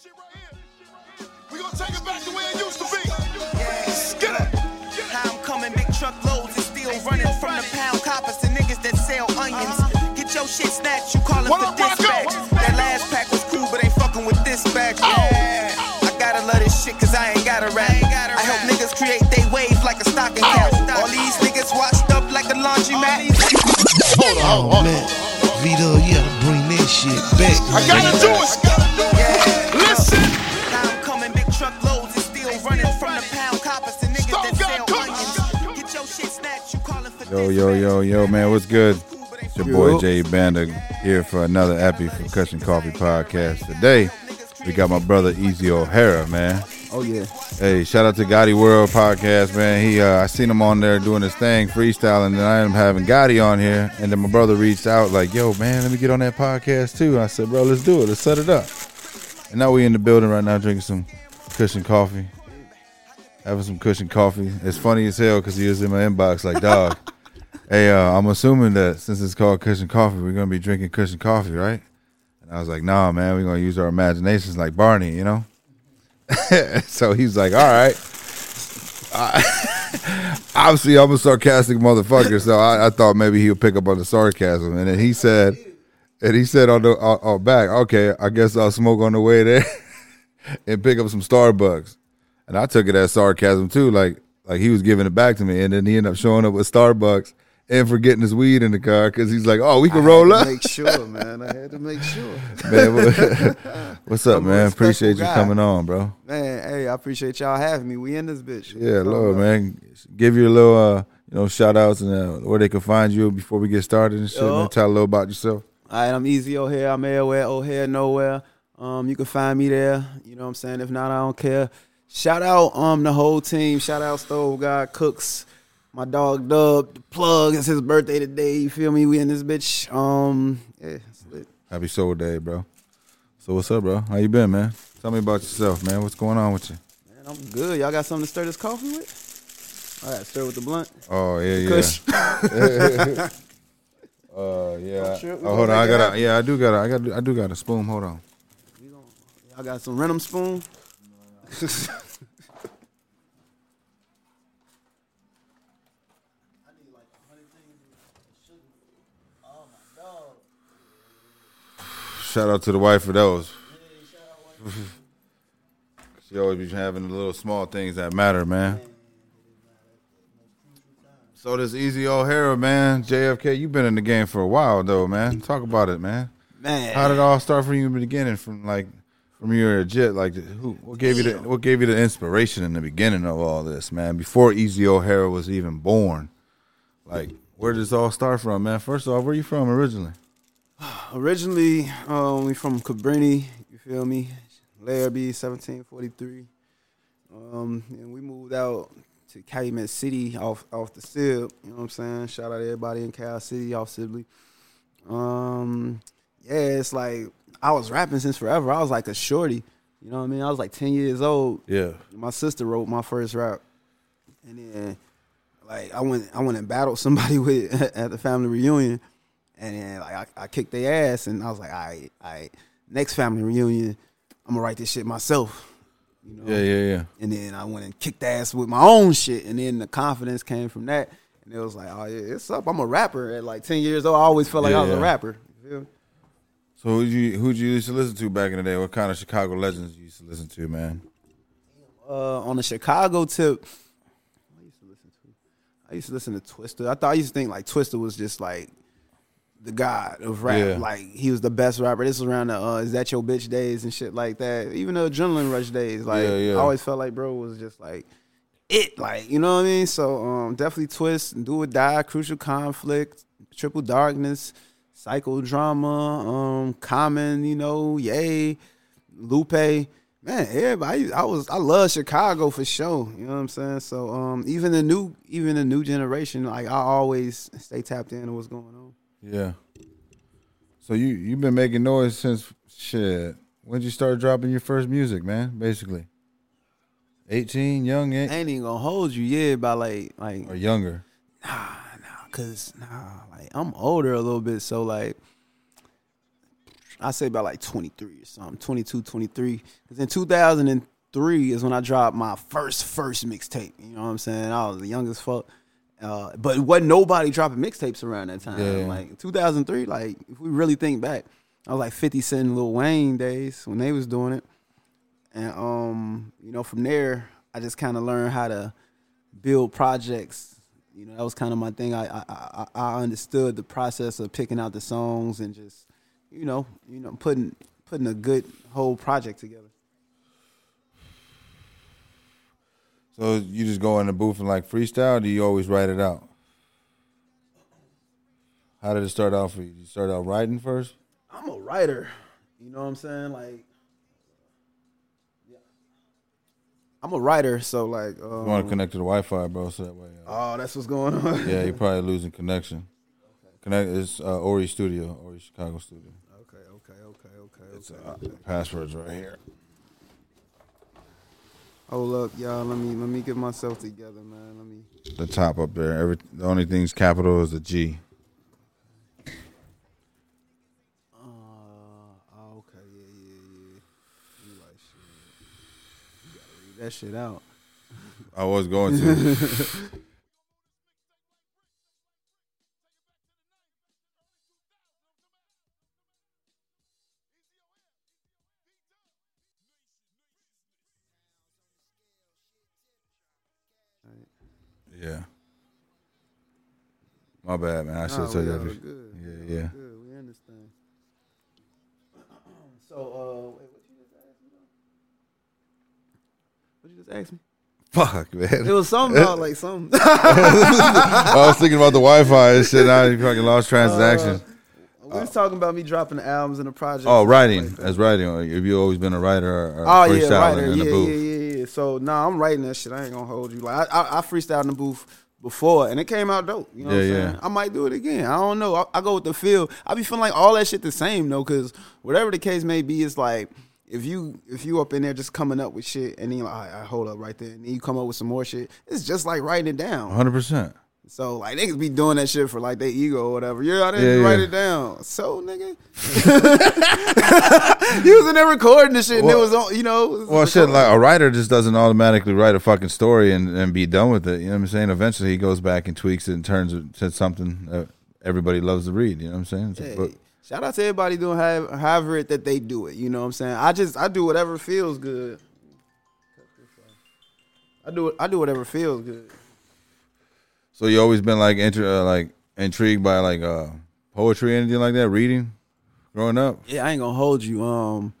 We gonna take it back to where it used to be. Get it. How I'm coming, big truckloads and still running from the pound coppers to niggas that sell onions. Uh-huh. Get your shit snatched, you callin' What for up, dispatch. That last pack was cool, but ain't fucking with this batch. Oh! Yeah. I gotta love this shit cause I ain't got a rap. I help niggas create they wave like a stocking oh! cap. All these niggas washed up like a laundromat. Oh, oh man, Vito, you gotta bring that shit back. I gotta do it. Yo, yo, yo, yo, man, what's good? It's your boy Jay Banda here for another Epi Kush and Coffee podcast. Today, we got my brother Easy O'Hare, man. Oh yeah. Hey, shout out to Gotti World podcast, man. He, uh, I seen him on there doing his thing, freestyling, and I am having Gotti on here. And then my brother reached out like, "Yo, man, let me get on that podcast too." I said, "Bro, let's do it. Let's set it up." And now we in the building right now, drinking some Kush and Coffee, having some Kush and Coffee. It's funny as hell because he was in my inbox like, "Dog, hey, uh, I'm assuming that since it's called Kush and Coffee, we're gonna be drinking Kush and Coffee, right?" And I was like, "Nah, man, we're gonna use our imaginations like Barney, you know." so he's like, "All right." Obviously, I'm a sarcastic motherfucker, so I, I thought maybe he would pick up on the sarcasm. And then he said, and he said on the on, on back, "Okay, I guess I'll smoke on the way there and pick up some Starbucks." And I took it as sarcasm too, like like he was giving it back to me. And then he ended up showing up with Starbucks and for getting his weed in the car because he's like, "Oh, we can roll up." Make sure, man. I had to make sure. Man, what- what's up, I'm man? Appreciate you guy. coming on, bro. Man, hey, I appreciate y'all having me. We in this bitch. Yeah, Lord, man. Give you a little, uh, you know, shout outs and uh, where they can find you before we get started and shit. Yo. Man, tell a little about yourself. All right, I'm Easy O'Hare. I'm everywhere, O'Hare nowhere. Um, you can find me there. You know what I'm saying? If not, I don't care. Shout out um the whole team. Shout out Stove God Cooks. My dog Dub, the plug. It's his birthday today. You feel me? We in this bitch. Um, yeah, it's lit. Happy Soul Day, bro. So what's up, bro? How you been, man? Tell me about yourself, man. What's going on with you? Man, I'm good. Y'all got something to stir this coffee with? All right, stir with the blunt. Oh yeah, yeah. Kush. Uh, yeah. sure oh, hold on. I got. Yeah, I do got. I got. I do got a spoon. Hold on. Y'all got some Renum spoon? Shout out to the wife for those. she always be having the little small things that matter, man. So this Easy O'Hare, man, JFK, you've been in the game for a while though, man. Talk about it, man. Man. How did it all start for you in the beginning? From like, from your jet, like, who? What gave you the What gave you the inspiration in the beginning of all this, man? Before Easy O'Hare was even born, like, where did this all start from, man? First off, where you from originally? Originally, um, we from Cabrini, you feel me? Larrabee, 1743. Um, and we moved out to Calumet City off off the SIB. You know what I'm saying? Shout out to everybody in Cal City off Sibley. Um, yeah, it's like I was rapping since forever. I was like a shorty. You know what I mean? I was like 10 years old. Yeah, my sister wrote my first rap, and then like I went I went and battled somebody with at the family reunion, and then like I, I kicked their ass, and I was like, all right, all right, next family reunion, I'm gonna write this shit myself. You know? yeah, yeah, yeah. And then I went and kicked ass with my own shit, and then the confidence came from that, and it was like, oh yeah, it's up. I'm a rapper at like 10 years old. I always felt like Yeah, I was yeah. a rapper. You feel me? So who'd you who'd you used to listen to back in the day? What kind of Chicago legends you used to listen to, man? uh, on the Chicago tip, I used to listen to. I used to listen to Twista. I thought I used to think like Twista was just like the god of rap. Yeah. Like he was the best rapper. This was around the uh, is that your bitch days and shit like that. Even the adrenaline rush days. Like Yeah, yeah. I always felt like bro was just like it. Like you know what I mean. So um, definitely Twist, Do or Die, Crucial Conflict, Triple Darkness. Psychodrama, um, Common, you know, Yay, Lupe, man, everybody. I was I love Chicago for sure. You know what I'm saying? So um, even the new even the new generation, like I always stay tapped in into what's going on. Yeah. So you you've been making noise since shit. When'd you start dropping your first music, man? Basically, eighteen, young, I ain't, ain't even gonna hold you, yeah, by like like or younger. nah, nah, cause nah, like I'm older a little bit, so like I say about like 23 or something, 22, 23. Because in 2003 is when I dropped my first first mixtape. You know what I'm saying? I was the youngest fuck. Uh, but wasn't nobody dropping mixtapes around that time. Yeah. Like 2003, like if we really think back, I was like 50 Cent and Lil Wayne days when they was doing it. And um, you know, from there, I just kind of learned how to build projects. You know, that was kind of my thing. I, I I I understood the process of picking out the songs and just, you know, you know, putting putting a good whole project together. So you just go in the booth and like freestyle? Or do you always write it out? How did it start out for you? Did you start out writing first? I'm a writer. You know what I'm saying? Like, yeah. I'm a writer, so like, You want to um, connect to the Wi-Fi, bro, so that way. Uh, oh, that's what's going on. yeah, you're probably losing connection. Connect. It's uh, Ori Studio, Ori Chicago Studio. Okay, okay, okay, okay, It's okay. uh, passwords right here. Hold up, y'all. Let me let me get myself together, man. Let me. The top up there. Every the only thing's capital is the G. Uh, oh, okay, yeah, yeah, yeah. You like shit. You gotta read that shit out. I was going to. yeah. My bad, man. I should have told you that. good. Yeah, yeah. Good. We understand. So, uh, wait, what you just asked me? What you just asked me? Fuck, man. It was something about like something. I was thinking about the Wi-Fi and shit. Now you fucking lost transaction. we was talking about me dropping the albums and the project. oh, writing as writing. Have you always been a writer or, or Oh yeah, writer. in Yeah, the booth? yeah, yeah, yeah. So nah, I'm writing that shit. I ain't gonna hold you. Like I, I, I freestyled in the booth before, and it came out dope. You know what I'm Yeah, saying? yeah. I might do it again. I don't know. I, I go with the feel. I be feeling like all that shit the same though, because whatever the case may be, it's like if you if you up in there just coming up with shit, and then you're like, right, hold up right there, and then you come up with some more shit. It's just like writing it down. 100. percent So like they could be doing that shit for like their ego or whatever. Yeah, I didn't Yeah, write yeah. it down. So nigga, you was in there recording the shit, and it was on. You know, Well, shit, like a writer just doesn't automatically write a fucking story and, and be done with it. You know what I'm saying? Eventually, he goes back and tweaks it and turns it to something that everybody loves to read. You know what I'm saying? Hey, book. shout out to everybody doing however, however it that they do it. You know what I'm saying? I just I do whatever feels good. I do I do whatever feels good. So you always been like inter- uh, like intrigued by like uh, poetry, anything like that, reading, growing up. Yeah, I ain't gonna hold you. Um,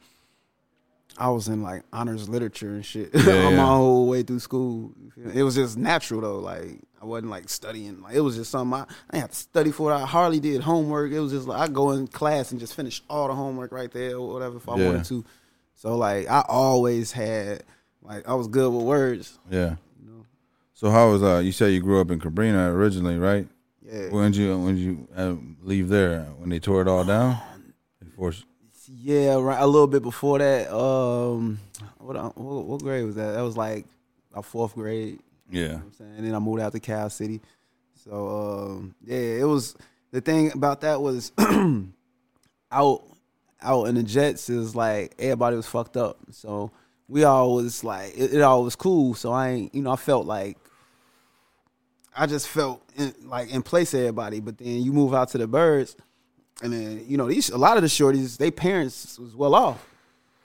I was in like honors literature and shit Yeah, on yeah. my whole way through school. It was just natural though. Like I wasn't like studying. Like it was just something I, I didn't have to study for. It. I hardly did homework. It was just like I go in class and just finish all the homework right there or whatever if I Yeah. wanted to. So like I always had like I was good with words. Yeah. So how was uh? You said you grew up in Cabrini originally, right? Yeah. When did you when did you uh, leave there? When they tore it all down? They forced- Yeah, right. A little bit before that. Um, what what, what grade was that? That was like our fourth grade. You know Yeah. what I'm saying? And then I moved out to Cal City. So um, yeah, it was the thing about that was out out in the Jets is like everybody was fucked up. So we all was like it, it all was cool. So I ain't you know I felt like I just felt in, like in place of everybody. But then you move out to the birds, and then you know these a lot of the shorties, they parents was well off,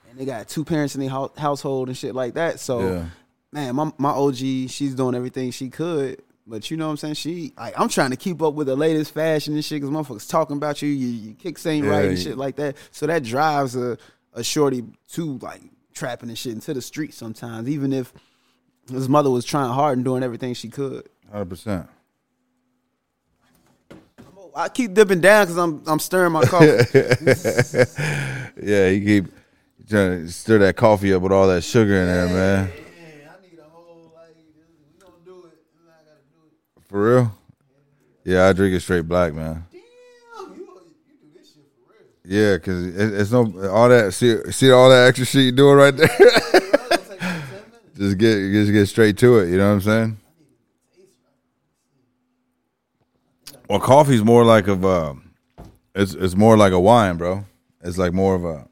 and they got two parents in their hou- household and shit like that. So Yeah. man, my my OG, she's doing everything she could. But you know what I'm saying? She like I'm trying to keep up with the latest fashion and shit because motherfuckers talking about you, you, you kicks ain't Yeah, right and you- shit like that. So that drives a, a shorty to like trapping and shit into the street sometimes, even if his mother was trying hard and doing everything she could. Hundred percent. I keep dipping down because I'm I'm stirring my coffee. Yeah, you keep trying to stir that coffee up with all that sugar in there, man. I need a whole like we gonna do it. I gotta do it. For real? Yeah, I drink it straight black, man. Damn, you you do this shit for real. Yeah, cause it, it's no all that. See, see all that extra shit you doing right there. just get just get straight to it. You know what I'm saying? Well, coffee's more like of uh, it's it's more like a wine, bro. it's like more of a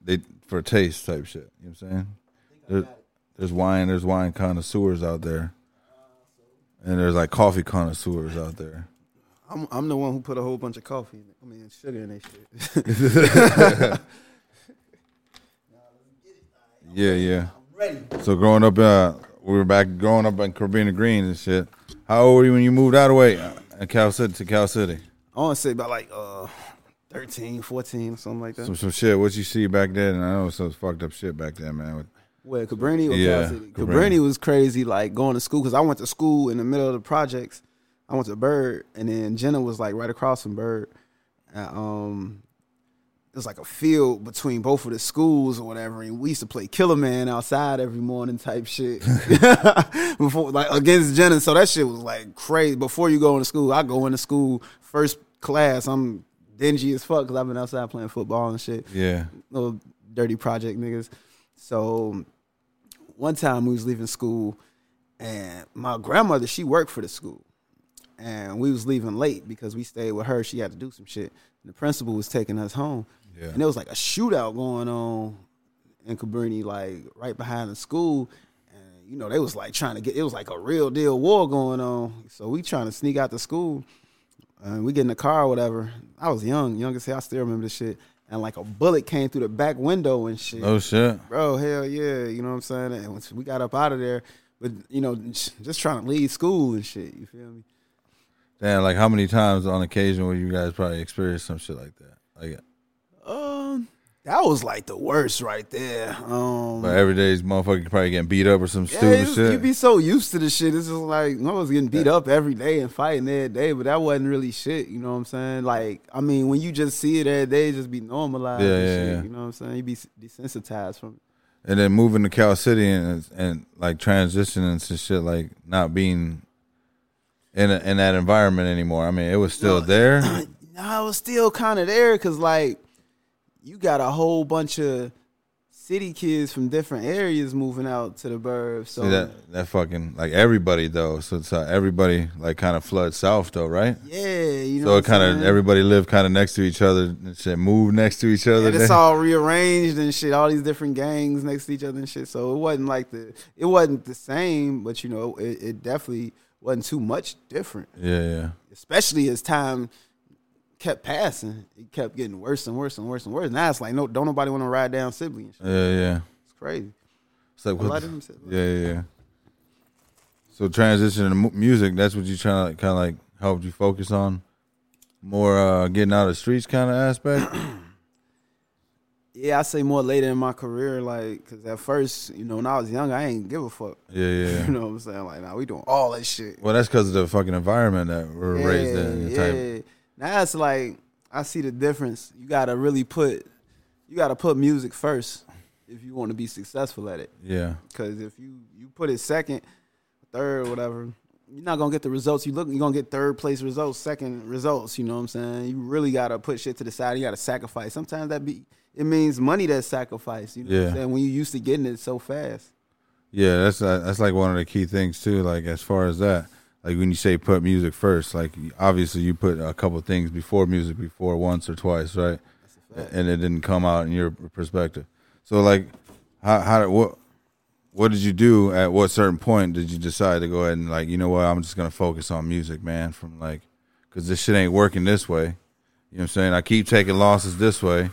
they for taste type shit. You know what I'm saying? There, there's wine. There's wine connoisseurs out there, and there's like coffee connoisseurs out there. I'm I'm the one who put a whole bunch of coffee. in it. I mean sugar in that shit. Yeah, yeah. So growing up, uh, we were back growing up in Cabrini Green and shit. How old were you when you moved out of way in Cal City to Cal City? I want to say about like uh 13, 14, something like that. Some some shit. What you see back then? And I know some fucked up shit back then, man. With- Where Cabrini or Yeah, Cal City? Cabrini. Cabrini was crazy, like going to school because I went to school in the middle of the projects. I went to Byrd, and then Jenner was like right across from Byrd. And, um, it was like a field between both of the schools or whatever, and we used to play Killer Man outside every morning type shit. Before like against Jenner, so that shit was like crazy. Before you go into school, I go into school first class. I'm dingy as fuck because I've been outside playing football and shit yeah, little dirty project niggas. So one time we was leaving school and my grandmother, she worked for the school. And we was leaving late because we stayed with her. She had to do some shit. And the principal was taking us home. Yeah. And there was like a shootout going on in Cabrini, like right behind the school. And you know, they was like trying to get it was like a real deal war going on. So we trying to sneak out the school. And we get in the car or whatever. I was young, young as hell. I still remember this shit. And like a bullet came through the back window and shit. oh shit. Bro, hell yeah. You know what I'm saying? And once we got up out of there, but you know, just trying to leave school and shit. You feel me? Damn, like how many times on occasion where you guys probably experienced some shit like that? Like, that was like the worst right there. Um, but every day's motherfucker probably getting beat up or some yeah, stupid it's- shit. You'd be so used to the shit. It's just like I was getting beat up every day and fighting every day, but that wasn't really shit. You know what I'm saying? Like, I mean, when you just see it every day, just be normalized. Yeah, and yeah, shit, yeah. You know what I'm saying? You'd be desensitized from it. and then moving to Cal City and and like transitioning to shit like not being in a, in that environment anymore. I mean, it was still No, there. No, I was still kind of there because like you got a whole bunch of city kids from different areas moving out to the burbs. So See that that fucking like everybody though. So it's uh, everybody like kind of flood south though, right? yeah, you know. so it kind of everybody lived kind of next to each other and shit, moved next to each other. And it's all rearranged and shit. All these different gangs next to each other and shit. So it wasn't like the it wasn't the same, but you know, it, it definitely wasn't too much different. yeah, yeah. Especially as time kept passing, it kept getting worse and worse and worse and worse. Now it's like no, don't nobody want to ride down Sibley and shit. Yeah, yeah. It's crazy. It's like A what lot of them said- yeah, yeah, yeah. So transitioning to music, that's what you trying to kind of like helped you focus on more uh getting out of the streets kind of aspect. Yeah, I say more later in my career, like, cause at first, you know, when I was young, I ain't give a fuck. yeah, yeah. You know what I'm saying? Like, now we doing all that shit. Well, that's because of the fucking environment that we're raised in. type- yeah. Now it's like I see the difference. You gotta really put, you gotta put music first if you want to be successful at it. yeah, Cause if you you put it second, third, whatever, you're not gonna get the results you look. You're gonna get third place results, second results. You know what I'm saying? You really gotta put shit to the side. You gotta sacrifice. Sometimes that be it means money that's sacrificed. You know what Yeah. I'm saying? When you used to getting it so fast. yeah. That's uh, that's like one of the key things too. Like as far as that, like when you say put music first, like obviously you put a couple things before music before once or twice, right? And it didn't come out in your perspective. So like, how how did what what did you do at what certain point did you decide to go ahead and like you know what I'm just gonna focus on music, man? From like, cause this shit ain't working this way. You know what I'm saying? I keep taking losses this way.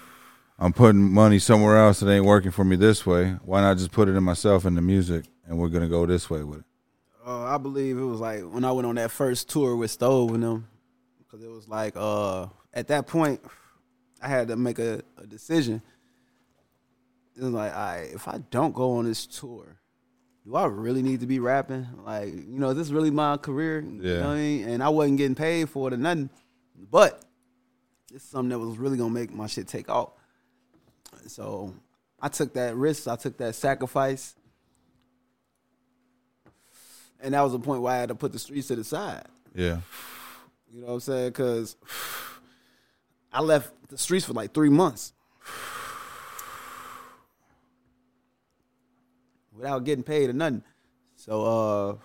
I'm putting money somewhere else that ain't working for me this way. Why not just put it in myself in the music and we're gonna go this way with it? Uh, I believe it was like when I went on that first tour with Stove and them, because it was like uh, at that point I had to make a, a decision. It was like, all right, if I don't go on this tour, do I really need to be rapping? Like, you know, is this really my career? You Yeah. know what I mean? And I wasn't getting paid for it or nothing. But it's something that was really gonna make my shit take off. So I took that risk, I took that sacrifice. And that was the point where I had to put the streets to the side. Yeah. You know what I'm saying? Because I left the streets for like three months without getting paid or nothing. So uh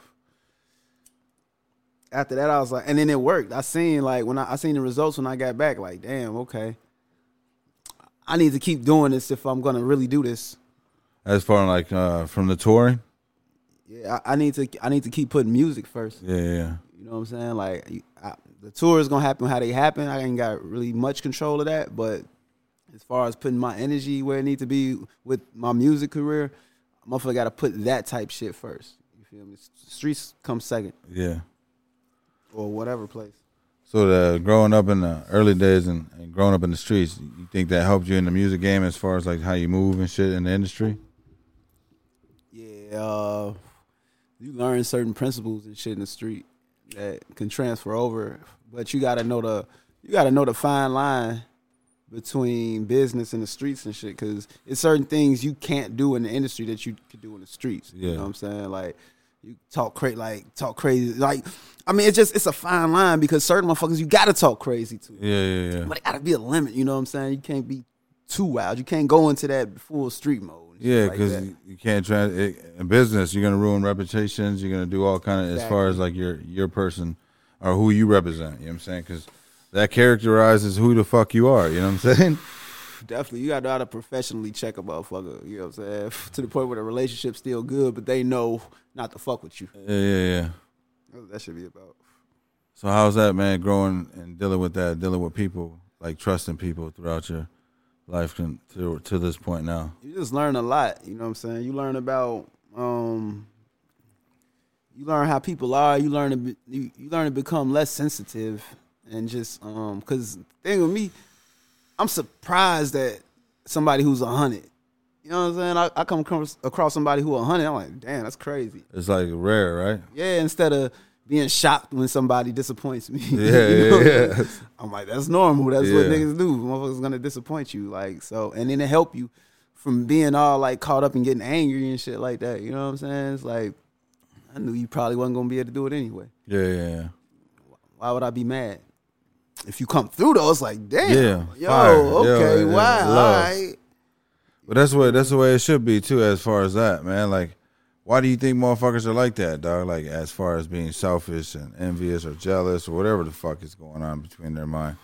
after that, I was like, and then it worked. I seen like when I, I seen the results when I got back. Like, damn, okay. I need to keep doing this if I'm gonna really do this. As far like uh, from the touring. Yeah, I, I need to I need to keep putting music first. Yeah, yeah. You know what I'm saying? Like I, the tour is gonna happen how they happen. I ain't got really much control of that, but as far as putting my energy where it need to be with my music career, motherfucker got to put that type shit first. You feel me? Streets come second Yeah. or whatever place. So the growing up in the early days and, and growing up in the streets, you think that helped you in the music game as far as like how you move and shit in the industry? Yeah, uh, you learn certain principles and shit in the street that can transfer over, but you gotta know the you gotta know the fine line between business and the streets and shit. Because it's certain things you can't do in the industry that you could do in the streets. You Yeah. know what I'm saying? Like you talk crazy, like talk crazy. Like I mean, it's just it's a fine line because certain motherfuckers you gotta talk crazy to. Yeah, yeah, yeah. But it gotta be a limit. You know what I'm saying? You can't be too wild. You can't go into that full street mode. Yeah, because that. you, can't try it, in business. You're gonna ruin reputations. You're gonna do all kind of as far as like your your person or who you represent. You know what I'm saying? Because that characterizes who the fuck you are. You know what I'm saying? Definitely, you got to know how to professionally check a motherfucker. You know what I'm saying? To the point where the relationship's still good, but they know not to fuck with you. Yeah, yeah, yeah. That should be about. So how's that, man? Growing and dealing with that, dealing with people, like trusting people throughout your life con- to to this point now. You just learn a lot. You know what I'm saying? You learn about, um, you learn how people are. You learn to be, you, you learn to become less sensitive and just um, because thing with me, I'm surprised that somebody who's a hundred. You know what I'm saying? I, I come across, across somebody who a hundred. I'm like, damn, that's crazy. It's like rare, right? Yeah, instead of being shocked when somebody disappoints me. Yeah, You know? yeah, yeah. I'm like, that's normal. That's what niggas do. Motherfuckers gonna disappoint you. Like, so and then it help you from being all like caught up and getting angry and shit like that. You know what I'm saying? It's like I knew you probably wasn't gonna be able to do it anyway. Yeah, yeah, yeah. Why would I be mad? If you come through though, it's like, damn, Yeah, yo, fire. okay, Yo, yeah, wow, all right. But that's what that's the way it should be too, as far as that, man. Like, why do you think motherfuckers are like that, dog? Like, as far as being selfish and envious or jealous or whatever the fuck is going on between their mind.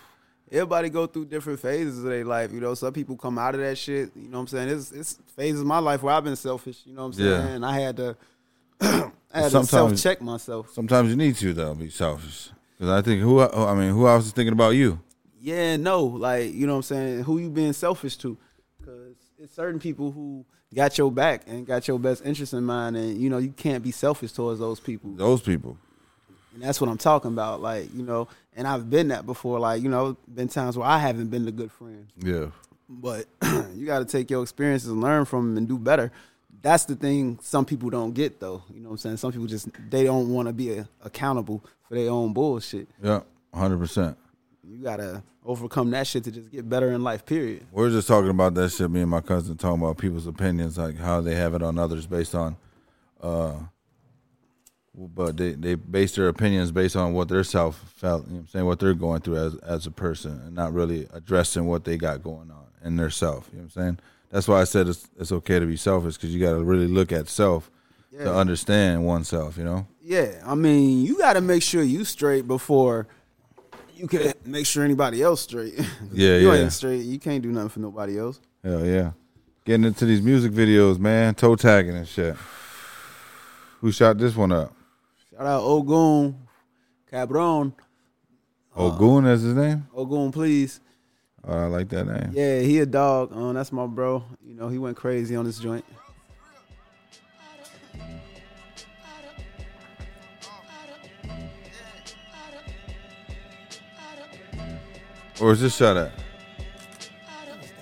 everybody go through different phases of their life. You know, some people come out of that shit. You know what I'm saying? It's, it's phases of my life where I've been selfish. You know what I'm saying? Yeah. And I had to, I had to Sometimes- self check myself. Sometimes you need to though be selfish, because I think who I mean who else is thinking about you? Yeah, no, like you know what I'm saying. Who you being selfish to? Because it's certain people who got your back and got your best interest in mind, and you know you can't be selfish towards those people. Those people. And that's what I'm talking about. Like you know, and I've been that before. Like you know, been times where I haven't been the good friend. Yeah. but you got to take your experiences and learn from them and do better. That's the thing some people don't get though. You know what I'm saying? Some people just they don't want to be uh accountable for their own bullshit. Yeah. Hundred percent. You got to overcome that shit to just get better in life, period. We are just talking about that shit. Me and my cousin talking about people's opinions, like how they have it on others based on, uh, but they they base their opinions based on what their self felt. You know what I'm saying what they're going through as as a person, and not really addressing what they got going on in their self. You know what I'm saying? That's why I said it's it's okay to be selfish because you got to really look at self to understand oneself. You know? Yeah, I mean, you got to make sure you straight before you can make sure anybody else straight. Yeah, you yeah. ain't straight. You can't do nothing for nobody else. Hell yeah. Getting into these music videos, man, toe tagging and shit. Who shot this one up? Shout out Ogun, Cabron, Ogun, is his name. Ogun, please. Oh, I like that name. Yeah, he a dog. Um, that's my bro. You know, he went crazy on this joint. Or is this shot at?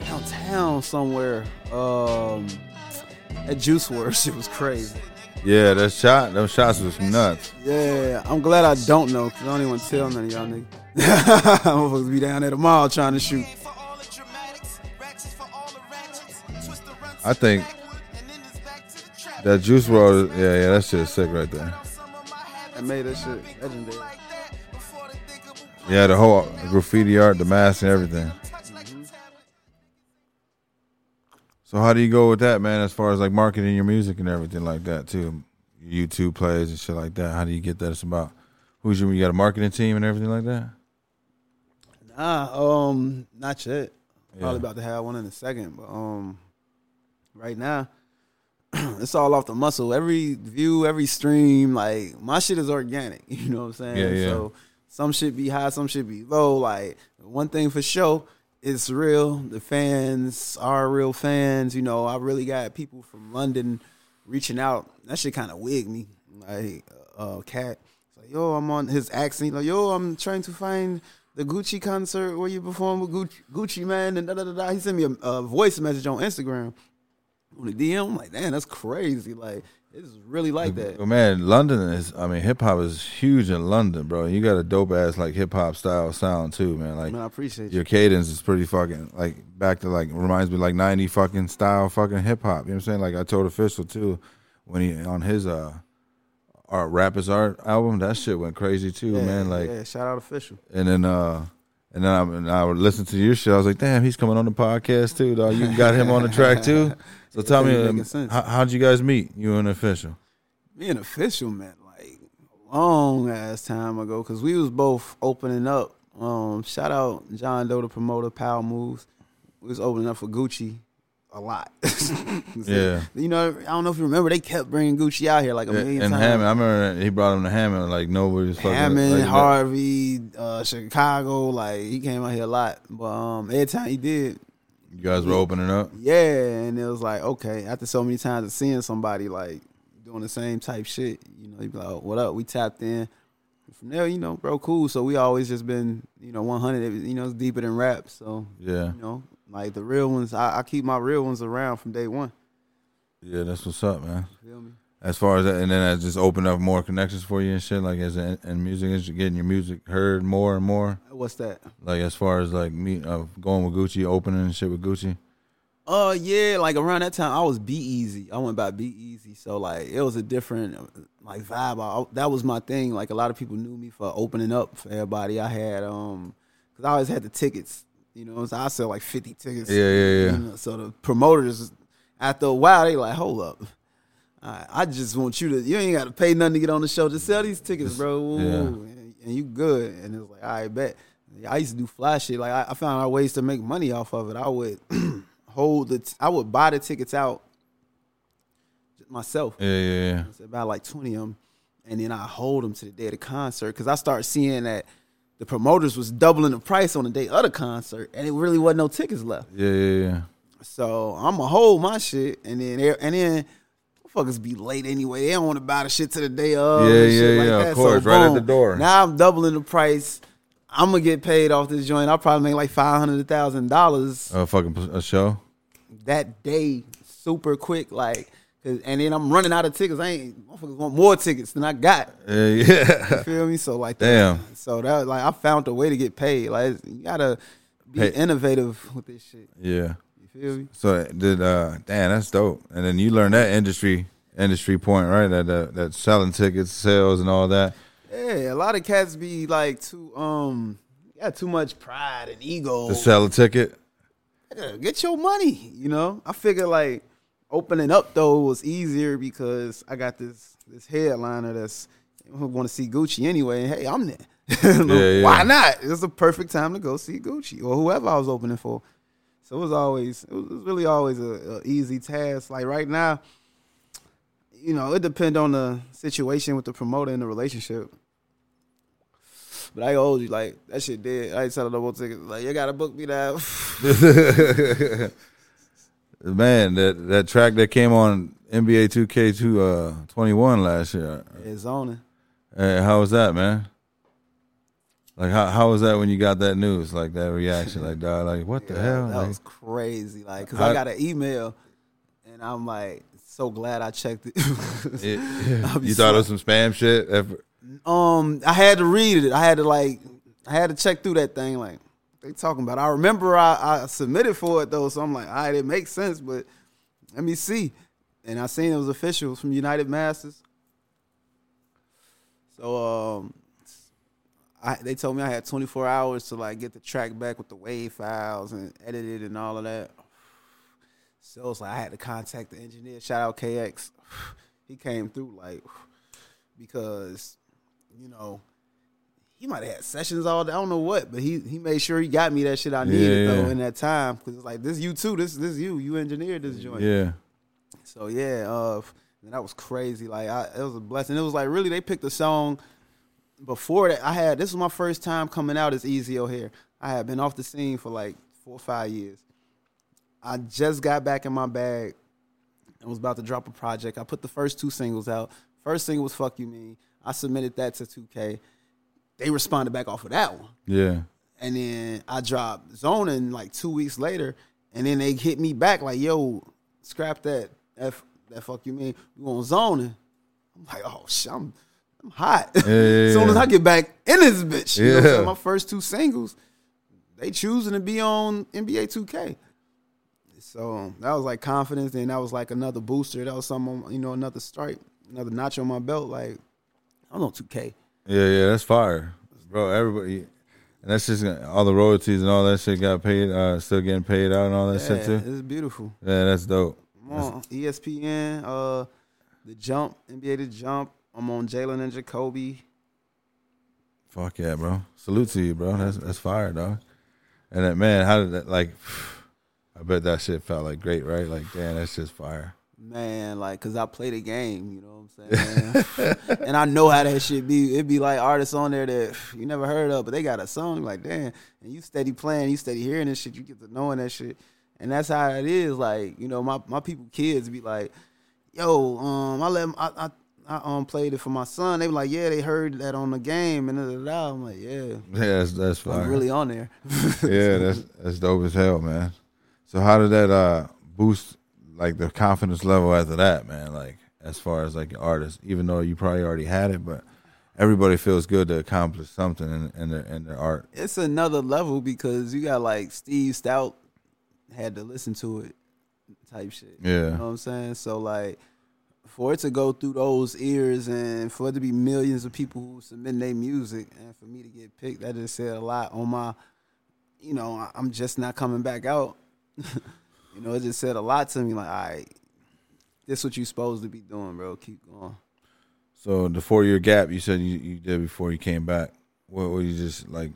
Downtown somewhere. Um, at Juice WRLD, shit was crazy. Yeah, that shot, those shots was nuts. Yeah, I'm glad I don't know because I don't even want to tell none of y'all niggas. I'm supposed to be down at the mall trying to shoot. I think that Juice WRLD, yeah, yeah, that shit is sick right there. I made that shit legendary. Yeah, the whole graffiti art, the mask, and everything. So how do you go with that, man? As far as like marketing your music and everything like that too, YouTube plays and shit like that. How do you get that? It's about who's your you got a marketing team and everything like that. Nah, um, not yet. Probably about to have one in a second, but um, right now it's all off the muscle. Every view, every stream, like my shit is organic. You know what I'm saying? Yeah, yeah. So some shit be high, some shit be low. Like one thing for sure, it's real. The fans are real fans. You know, I really got people from London reaching out. That shit kind of wigged me. Like uh, cat, it's like yo, I'm on his accent. Like yo, I'm trying to find the Gucci concert where you perform with Gucci, Gucci Mane, and da da da da. He sent me a, a voice message on Instagram on the DM. I'm like, damn, that's crazy. Like it's really like that. Well, man, London is. I mean, hip hop is huge in London, bro. You got a dope ass like hip hop style sound too, man. Like Man, I appreciate you. your cadence is pretty fucking like back to like reminds me like ninety fucking style fucking hip hop. You know what I'm saying? Like I told official too when he on his uh our rappers art album that shit went crazy too, Yeah, man. Like yeah, shout out official. and then uh and then I, and I would listen to your shit. I was like, damn, he's coming on the podcast too, dog. You got him on the track too. So tell me, um, how, how'd you guys meet? You and official? Me and official met like a long ass time ago because we was both opening up. Um, shout out John Doe, the promoter, Power Moves. We was opening up for Gucci a lot. Yeah. you know, I don't know if you remember, they kept bringing Gucci out here like a million and times. Hammond, I remember he brought him to Hammond. Like nobody was fucking. Hammond, like, Harvey, uh, Chicago, like he came out here a lot. But um, every time he did, You guys were opening up. yeah, and it was like okay. After so many times of seeing somebody like doing the same type shit, you know, you be like, oh, "What up?" We tapped in. From there, you know, bro, cool. So we always just been, you know, one hundred. You know, it's deeper than rap. So Yeah, you know, like the real ones, I, I keep my real ones around from day one. yeah, that's what's up, man. Feel me? As far as that, and then I just opened up more connections for you and shit. Like as in, in music, is getting your music heard more and more. What's that? Like as far as like me uh, going with Gucci, opening and shit with Gucci. Uh yeah, like around that time I was Be Easy. I went by Be Easy, so like it was a different like vibe. I, that was my thing. Like a lot of people knew me for opening up for everybody. I had um, cause I always had the tickets. You know, so I sell like fifty tickets. Yeah, yeah, yeah. You know, so the promoters, after a while, they like, hold up. I, I just want you to. You ain't got to pay nothing to get on the show. Just sell these tickets, bro. Ooh, Yeah. and, and you good. And it was like, I bet. I used to do fly shit. Like I, I found out ways to make money off of it. I would hold the. T- I would buy the tickets out myself. Yeah, yeah, yeah. It's about like 20 of them. And then I hold them to the day of the concert because I start seeing that the promoters was doubling the price on the day of the concert and it really wasn't no tickets left. Yeah, yeah, yeah. So I'm going to hold my shit and then, and then motherfuckers be late anyway. They don't want to buy the shit to the day of. Yeah, yeah, like yeah, of that. course, So, right at the door. Now I'm doubling the price. I'm to get paid off this joint. I'll probably make like $500,000 A fucking a show. that day super quick. Like, and then I'm running out of tickets. I ain't motherfuckers want more tickets than I got. Yeah, yeah. You feel me? So like, Damn. That, so that like I found a way to get paid. Like you gotta be Hey. innovative with this shit. yeah. You feel me? So did uh damn that's dope. And then you learned that industry industry point, right? That that, that selling tickets, sales and all that. Yeah, a lot of cats be like too um got too much pride and ego. To sell a ticket. Yeah, Get your money. You know, I figure like opening up though was easier because I got this this headliner that's want to see Gucci anyway. And hey, I'm there. yeah. Why not? It's a perfect time to go see Gucci or whoever I was opening for. So it was always it was it was really always a, a easy task. Like right now, you know, it depend on the situation with the promoter and the relationship. But I hold you like that shit did. I ain't selling no more tickets. Like you gotta book me that. Man, that that track that came on NBA 2K2 uh 21 last year. it's zoning. Hey, how was that, man? Like how how was that when you got that news? Like that reaction, like dog, like what the hell? That Like, was crazy. Like, cause How- I got an email, and I'm like, so glad I checked it. it- you thought it was some spam shit? Ever- um, I had to read it. I had to like, I had to check through that thing. Like, they talking about. I remember I, I submitted for it though, so I'm like, all right, it makes sense, but let me see. And I seen it was official from UnitedMasters. So um, I, they told me I had 24 hours to like get the track back with the wave files and edit it and all of that. So it's like I had to contact the engineer. Shout out KX. He came through like because you know he might have had sessions all day. I don't know what, but he he made sure he got me that shit I needed Yeah, though in that time because it's like this you too. This this you. You engineered this joint. Yeah. So yeah, uh, and that was crazy. Like I, it was a blessing. It was like really they picked a song before that. I had this was my first time coming out as Easy O'Hare. I had been off the scene for like four or five years. I just got back in my bag and was about to drop a project. I put the first two singles out. First single was "Fuck You Mean." I submitted that to 2K. They responded back off of that one. Yeah. And then I dropped zoning like two weeks later, and then they hit me back like, "Yo, scrap that. That, that fuck you mean? We want zoning." I'm like, "Oh shit, I'm, I'm hot." yeah, as soon as. I get back in this bitch, you know Yeah. saying? my first two singles, they choosing to be on NBA 2K. So that was like confidence, and that was like another booster. That was something, you know, another stripe, another notch on my belt. Like I'm on 2K. Yeah, yeah, that's fire, bro. Everybody, and that's just all the royalties and all that shit got paid. Uh, still getting paid out and all that Yeah, shit too. it's beautiful. Yeah, that's dope. I'm on E ESPN, uh, the Jump, NBA The Jump. I'm on Jalen and Jacoby. Fuck yeah, bro. Salute to you, bro. That's that's fire, dog. And that man, how did that like? I bet that shit felt like great, right? Like, damn, that's just fire. Man, like, cause I play the game, you know what I'm saying? and I know how that shit be. It'd be like artists on there that you never heard of, but they got a song like, damn, and you steady playing, you steady hearing this shit, you get to knowing that shit. And that's how it is. Like, you know, my, my people kids be like, yo, um, I let 'em- I, I I um played it for my son. They be like, yeah, they heard that on the game, and da, da, da. I'm like, yeah, Yeah, that's that's fire. I'm really on there. yeah, that's that's dope as hell, man. So how did that uh boost like the confidence level after that, man? Like as far as like an artist, even though you probably already had it, but everybody feels good to accomplish something in, in their in their art. it's another level because you got like Steve Stoute had to listen to it type shit. Yeah. You know what I'm saying? So like for it to go through those ears and for it to be millions of people who submit their music and for me to get picked, that just said a lot on my you know, I'm just not coming back out. you know, it just said a lot to me like, all right, this what you supposed to be doing, bro. Keep going. So the four year gap you said you, you did before you came back. What were you just like?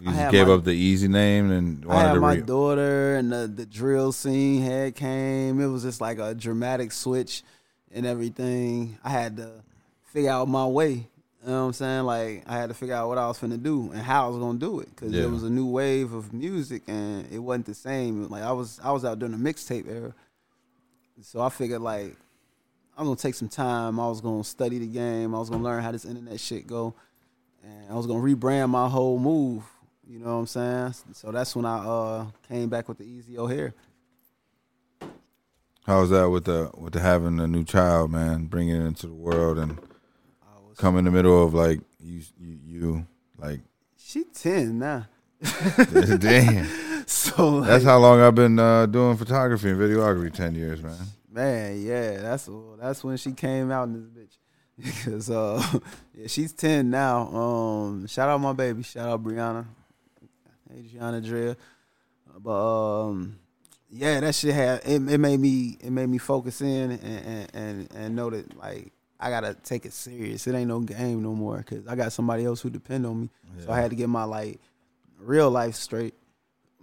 You just gave my- up the easy name and wanted I had to my re- daughter and the, the drill scene had came. It was just like a dramatic switch and everything. I had to figure out my way. You know what I'm saying? Like I had to figure out what I was finna do and how I was gonna do it because Yeah. it was a new wave of music and it wasn't the same. Like I was I was out during the mixtape era, so I figured like I was gonna take some time. I was gonna study the game. I was gonna learn how this internet shit go, and I was gonna rebrand my whole move. You know what I'm saying? So that's when I uh came back with the Easy O'Hare. How was that with the with the having a new child, man? Bringing it into the world and come in the middle of like you you, you like she ten now, damn. so like, That's how long I've been uh, doing photography and videography. Ten years, man. man, yeah, that's that's when she came out in this bitch. Because uh, yeah, she's ten now. Um, shout out my baby. Shout out Brianna, Hey, Adriana Drea. But um, yeah, that shit had it, it made me it made me focus in and, and and and know that like I gotta take it serious. It ain't no game no more because I got somebody else who depend on me. So I had to get my like real life straight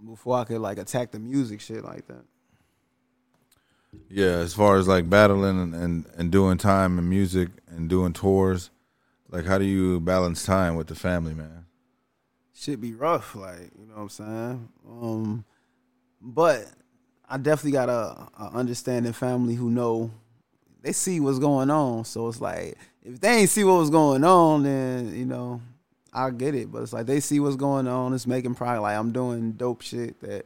before I could like attack the music shit like that. Yeah, as far as like battling and, and, and doing time and music and doing tours, like how do you balance time with the family, man? shit be rough, like you know what I'm saying. Um, but I definitely got a, a understanding family who know they see what's going on. So it's like if they ain't see what was going on, then you know I get it. But it's like they see what's going on. It's making probably like I'm doing dope shit that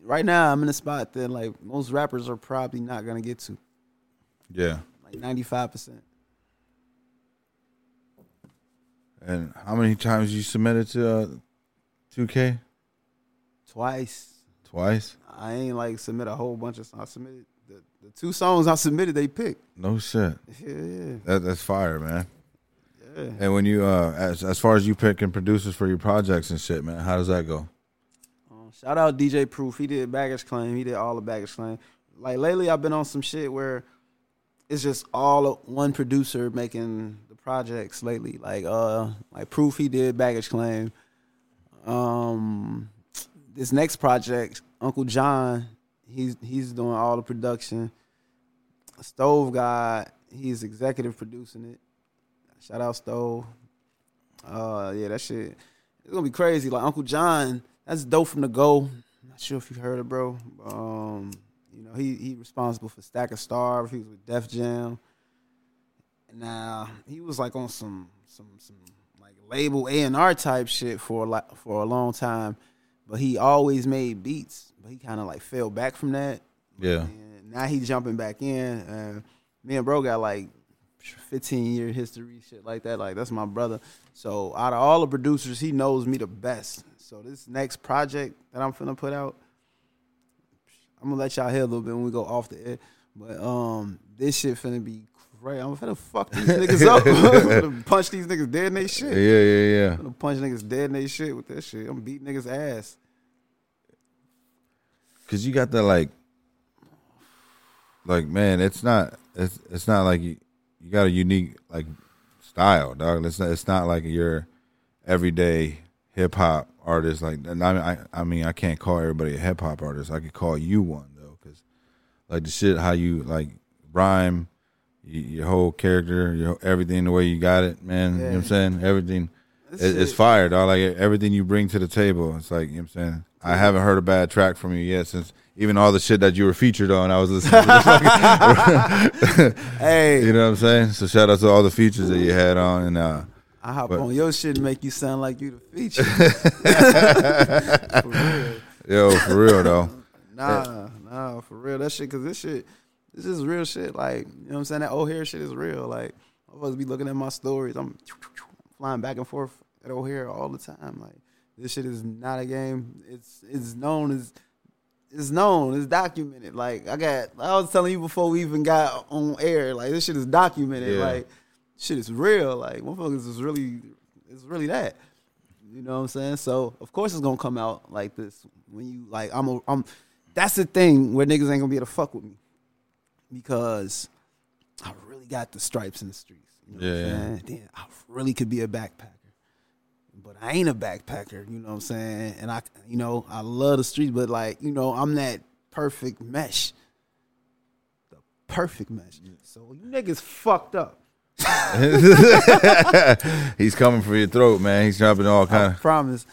right now I'm in a spot that like most rappers are probably not gonna get to, Yeah. like 95 percent. And how many times you submitted to uh, 2K? Twice. Twice? I ain't like submit a whole bunch of. I submitted the, two songs I submitted. They picked. No shit. Yeah, yeah, That that's fire, man. yeah. And when you uh as as far as you picking producers for your projects and shit, man, how does that go? Um, shout out DJ Proof. He did baggage claim. He did all the baggage claim. Like lately, I've been on some shit where it's just all one producer making the projects lately. Like uh, like Proof he did Baggage Claim. Um, this next project, Uncle John, he's he's doing all the production. Stove guy, he's executive producing it. Shout out Stove. Uh, yeah, that shit. It's gonna be crazy. Like Uncle John, that's dope from the go. Not sure if you've heard it, bro. Um, you know, he he responsible for Stack of Starve. He was with Def Jam. Now he was like on some some some like label A and R type shit for lot, for a long time, but he always made beats. But he kind of like fell back from that. Yeah. And now he jumping back in. Uh, me and bro got like 15 year history, shit like that. Like that's my brother. So out of all the producers, he knows me the best. So this next project that I'm finna put out, I'm gonna let y'all hear a little bit when we go off the air. But um, this shit finna be crazy. I'm finna fuck these niggas up. I'm punch these niggas dead in Yeah, shit. yeah, yeah. Yeah. I'm punch niggas dead in they shit with that shit. I'm beating niggas ass. Cause you got that like, like man, it's not it's it's not like you you got a unique like style, dog. It's not it's not like your everyday hip hop artist. Like, I mean, I, I mean, I can't call everybody a hip hop artist. I could call you one though, cause like the shit how you like rhyme, your whole character, your everything, the way you got it, man. You know what I'm saying? Everything. It, it's fire, dog. Like everything you bring to the table, it's like you know what I'm saying. I haven't heard a bad track from you yet since even all the shit that you were featured on. I was listening. to Hey, you know what I'm saying? So shout out to all the features that you had on, and uh, I hop But- on your shit and make you sound like you the feature. For real. yo, for real though. Nah, nah, for real. That shit, cause this shit, this is real shit. Like, you know what I'm saying? That old hair shit is real. Like, I'm was be looking at my stories. I'm flying back and forth at O'Hare all the time. Like, this shit is not a game. It's it's known as it's known. It's documented. Like, I got. I was telling you before we even got on air. Like, this shit is documented. Yeah. Like, shit is real. Like, motherfuckers is really, it's really that. You know what I'm saying? So of course it's gonna come out like this when you like I'm a I'm that's the thing where niggas ain't gonna be able to fuck with me. Because I really got the stripes in the streets. You know Yeah, what. I'm saying? Then I really could be a backpacker. But I ain't a backpacker, you know what I'm saying? And I you know, I love the streets, but like, you know, I'm that perfect mesh. The perfect mesh. So you niggas fucked up. He's coming for your throat, man. He's dropping all kind of. promise.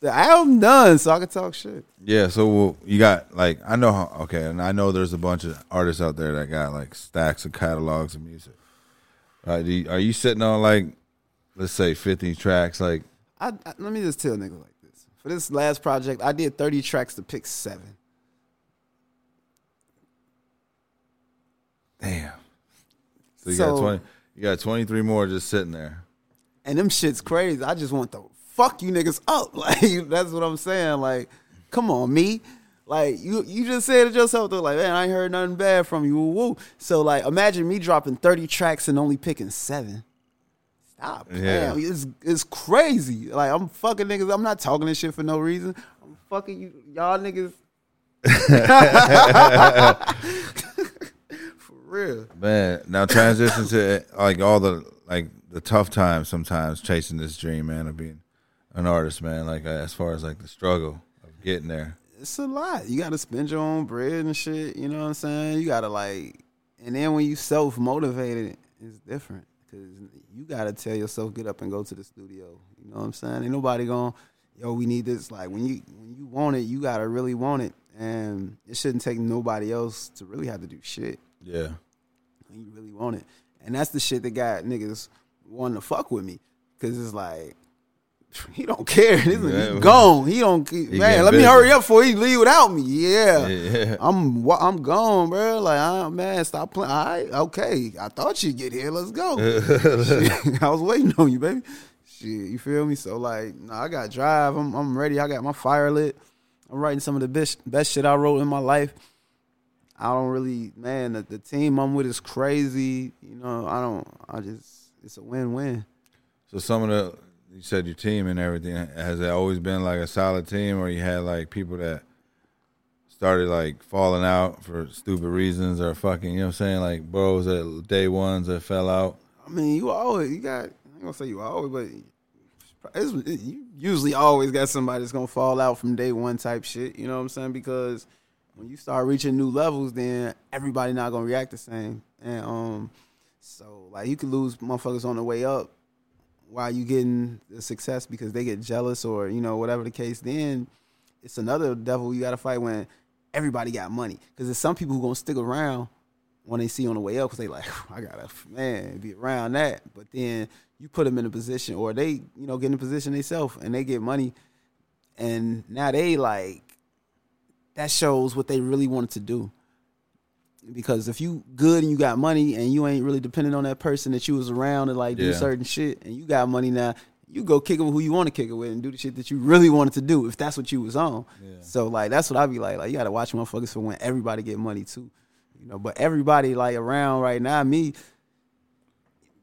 The album done, so I can talk shit. Yeah, so well, you got like I know how okay, and I know there's a bunch of artists out there that got like stacks of catalogs of music. Right? Do you- Are you sitting on like let's say 50 tracks? Like I, I let me just tell niggas like this. For this last project, I did 30 tracks to pick seven. damn. So you So- got 20. You got 23 more just sitting there. And them shit's crazy. I just want to fuck you niggas up. Like that's what I'm saying. Like, come on, me. Like you you just said it yourself though, like, man, I ain't heard nothing bad from you. Woo, woo. So like imagine me dropping 30 tracks and only picking seven. Stop. Yeah. Yeah. It's it's crazy. Like I'm fucking niggas. I'm not talking this shit for no reason. I'm fucking you y'all niggas. for real. Man, now transition to like all the like the tough times sometimes chasing this dream, man, of being an artist, man. Like uh, as far as like the struggle of getting there. it's a lot. You got to spend your own bread and shit. You know what I'm saying? You got to like, and then when you self motivated, it's different because you got to tell yourself get up and go to the studio. You know what I'm saying? Ain't nobody going, yo, we need this. Like when you when you want it, you got to really want it, and it shouldn't take nobody else to really have to do shit Yeah. when you really want it. And that's the shit that got niggas wanting to fuck with me. Cause it's like, he don't care. This Yeah. gone. He don't, man, getting let me hurry up before he leave without me. Yeah. Yeah. I'm I'm gone, bro. Like, I, man, stop playing. All right, okay. I thought you'd get here. Let's go. I was waiting on you, baby. Shit, you feel me? So like, nah, I got drive. I'm I'm ready. I got my fire lit. I'm writing some of the best best shit I wrote in my life. I don't really, man. The, the team I'm with is crazy. You know, I don't. I just, it's a win win. So some of the you said your team and everything has it always been like a solid team, or you had like people that started like falling out for stupid reasons or fucking, you know what I'm saying? Like bros that day ones that fell out. I mean, you always you got. I ain't gonna say you always, but it's, it, you usually always got somebody that's gonna fall out from day one type shit. You know what I'm saying? Because when you start reaching new levels, then everybody not gonna react the same. And um, so like you could lose motherfuckers on the way up while you getting the success because they get jealous or you know whatever the case. Then it's another devil you got to fight when everybody got money because there's some people who gonna stick around when they see on the way up because they like I gotta man be around that. But then you put them in a position or they you know get in a position themselves and they get money and now they like that shows what they really wanted to do. Because if you good and you got money and you ain't really dependent on that person that you was around and like do Yeah. certain shit and you got money now, you go kick it with who you want to kick it with and do the shit that you really wanted to do if that's what you was on. So like that's what I be like. Like you gotta watch motherfuckers for when everybody get money too. You know, but everybody like around right now, me,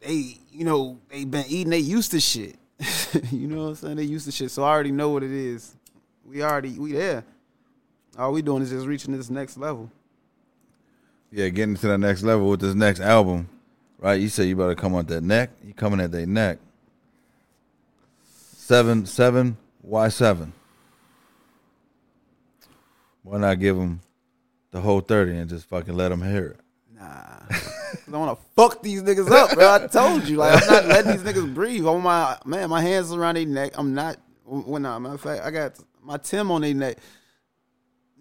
they you know, they been eating, they used to shit. you know what I'm saying? They used to shit. So I already know what it is. We already we there. All we doing is just reaching this next level. Yeah, getting to the next level with this next album, right? You say you better come on that neck. You coming at their neck. Seven, seven. Why seven? Why not give them the whole thirty and just fucking let them hear it? Nah, I want to fuck these niggas up, bro. I told you, like I'm not letting these niggas breathe. On my man, my hands around their neck. I'm not. Oh, when nah, matter of fact, I got my Tim on their neck.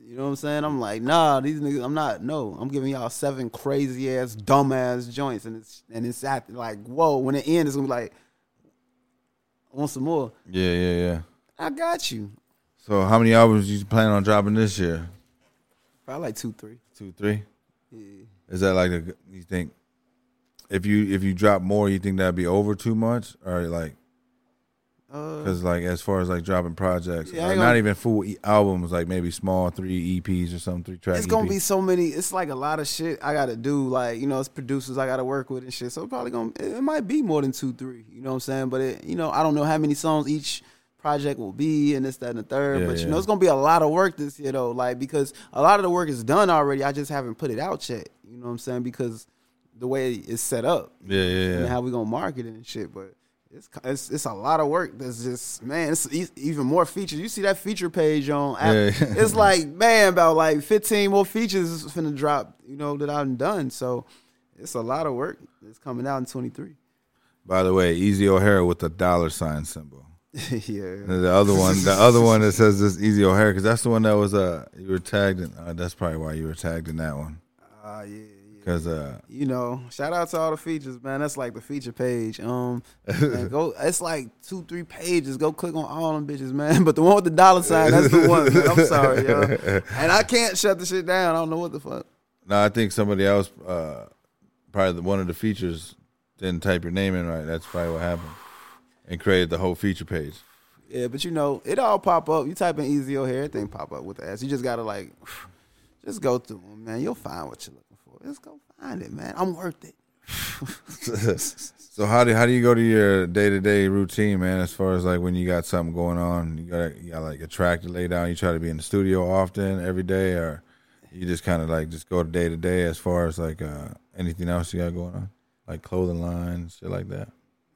You know what I'm saying? I'm like, nah, these niggas. I'm not. No, I'm giving y'all seven crazy ass, dumb ass joints, and it's and it's at like, whoa. When it ends, it's gonna be like, I want some more. Yeah, yeah, yeah. I got you. So how many albums you plan on dropping this year? Probably like two, three. Two, three. Yeah. Is that like a, you think? If you if you drop more, you think that'd be over too much, or like Uh, because like as far as like dropping projects, Yeah, ain't not even full e- albums, like maybe small three EPs or something, three tracks. It's gonna be so many. It's like a lot of shit I gotta do. Like you know, it's producers I gotta work with and shit. So probably gonna. It, it might be more than two, three. You know what I'm saying? But it, you know, I don't know how many songs each project will be and this, that, and the third. Yeah, but you yeah. know, it's gonna be a lot of work this year though. Like because a lot of the work is done already. I just haven't put it out yet. You know what I'm saying? Because the way it's set up Yeah, yeah, and how we gonna market it and shit. But it's it's, it's a lot of work. That's just man. It's even more features. You see that feature page on? Apple. Yeah. it's like man, about like fifteen more features is finna drop. You know that I've done. So it's a lot of work. It's coming out in twenty three. By the way, Easy O'Hare with the dollar sign symbol. yeah. And the other one, the other one that says this Easy O'Hare, because that's the one that was uh you were tagged in. Uh, that's probably why you were tagged in that one. Ah, yeah, yeah. Because uh, You know, shout out to all the features, man. That's like the feature page. Um, go. It's like two, three pages. Go click on all them bitches, man. But the one with the dollar sign, that's the one. Man. I'm sorry, yo. And I can't shut the shit down. I don't know what the fuck. no, I think somebody else, uh, probably the, one of the features didn't type your name in right. That's probably what happened, and created the whole feature page. Yeah, but you know, it all pop up. You type in Easy O'Hare, everything pop up with the ass. You just gotta like, just go through them, man. You'll find what looking for. Just go find it, man. I'm worth it. So how do how do you go to your day to day routine, man? As far as like when you got something going on, you got you got like a track to lay down. You try to be in the studio often every day, or you just kind of like just go day to day. As far as like uh, anything else you got going on, like clothing lines, shit like that.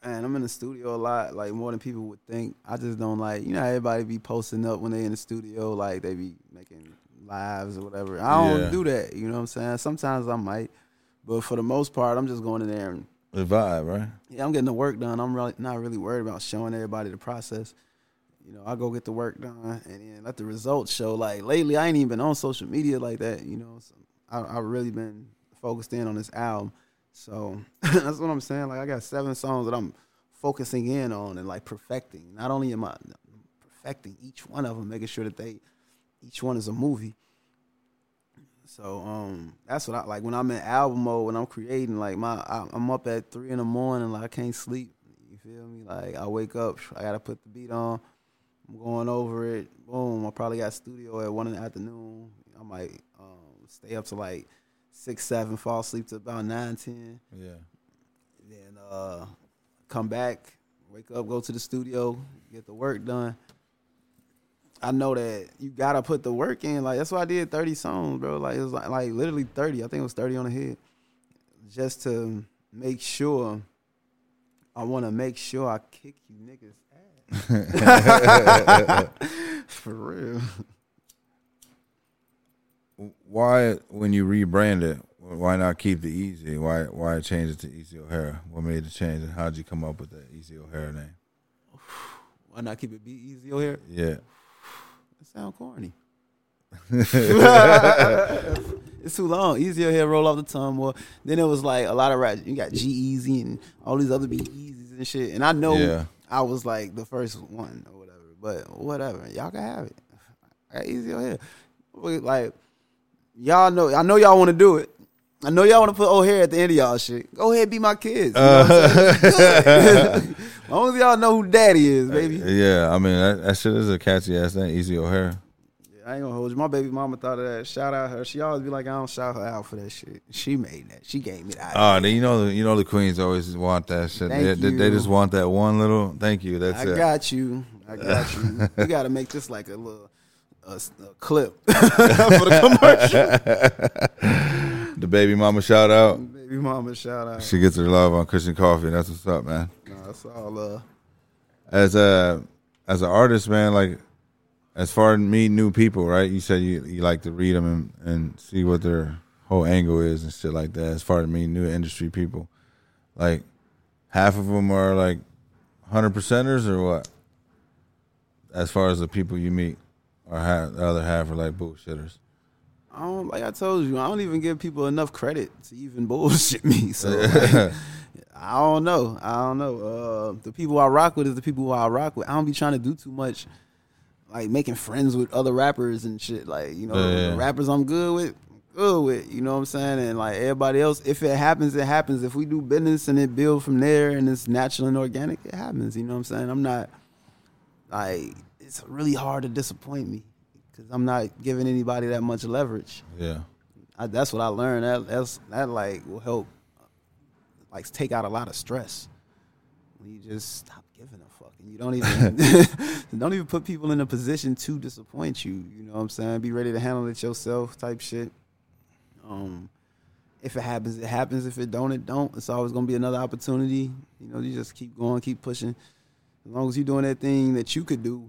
Man, I'm in the studio a lot, like more than people would think. I just don't like, you know, everybody be posting up when they in the studio, like they be making lives or whatever. I don't Yeah. do that. You know what I'm saying? Sometimes I might, but for the most part, I'm just going in there and The vibe, right? yeah, I'm getting the work done. I'm really not really worried about showing everybody the process. You know, I go get the work done and then let the results show. Like lately, I ain't even been on social media like that. You know, so I I really been focused in on this album. So that's what I'm saying. Like I got seven songs that I'm focusing in on and like perfecting. Not only am I perfecting each one of them, making sure that they each one is a movie. So um, that's what I like when I'm in album mode when I'm creating. Like my, I, I'm up at three in the morning, like I can't sleep. You feel me? Like I wake up, I gotta put the beat on. I'm going over it. Boom. I probably got studio at one in the afternoon. I might um, stay up to like six, seven, fall asleep to about nine, ten. Yeah. Then uh, come back, wake up, go to the studio, get the work done. I know that you gotta put the work in. Like that's why I did thirty songs, bro. Like it was like, like literally thirty. I think it was thirty on the head, just to make sure I want to make sure I kick you niggas ass. For real. Why, when you rebrand it, why not keep the Easy? Why why change it to Easy O'Hare? What made the change, and how'd you come up with that Easy O'Hare name? Why not keep it be easy O'Hare? Yeah, It sound corny. it's too long. Easier here, roll off the tongue more. Then it was like a lot of rap. You got G-Eazy and all these other Big Easies and shit. And I know Yeah. I was like the first one or whatever. But whatever, y'all can have it. I got Easy here. Like y'all know, I know y'all want to do it. I know y'all want to put O'Hare at the end of y'all shit. Go ahead, be my kids. You know what I'm saying? Good. as long as y'all know who daddy is, uh, baby. yeah. I mean, that, that shit is a catchy ass name, Easy O'Hare. I ain't gonna hold you. My baby mama thought of that. Shout out her. She always be like, I don't shout her out for that shit. She made that. She gave me that. Oh, then you know, the, you know, the queens always want that shit. Thank They, they, they just want that one little. Thank you. That's I it. got you. I got you. You got to make this like a little a, a clip for the commercial. the baby mama shout out. baby mama, shout out. She gets her love on Kush and Coffee. That's what's up, man. Nah, that's all. Uh, As a as an artist, man, like as far as meeting new people, right? You said you, you like to read them and, and see what their whole angle is and shit like that. As far as meeting new industry people, like half of them are like hundred percenters or what? As far as the people you meet, or half, the other half are like bullshitters. I don't like I told you. I don't even give people enough credit to even bullshit me. So like, I don't know. I don't know. Uh, the people I rock with is the people I rock with. I don't be trying to do too much, like making friends with other rappers and shit. Like you know, Yeah. the rappers I'm good with, good with. You know what I'm saying? And like everybody else, if it happens, it happens. If we do business and it build from there and it's natural and organic, it happens. You know what I'm saying? I'm not like it's really hard to disappoint me because I'm not giving anybody that much leverage. Yeah, I, that's what I learned. That that's that like will help, like take out a lot of stress. When you just stop giving a fuck and you don't even don't even put people in a position to disappoint you. You know what I'm saying? Be ready to handle it yourself, type shit. Um, if it happens, it happens. If it don't, it don't. It's always gonna be another opportunity. You know, you just keep going, keep pushing. As long as you're doing that thing that you could do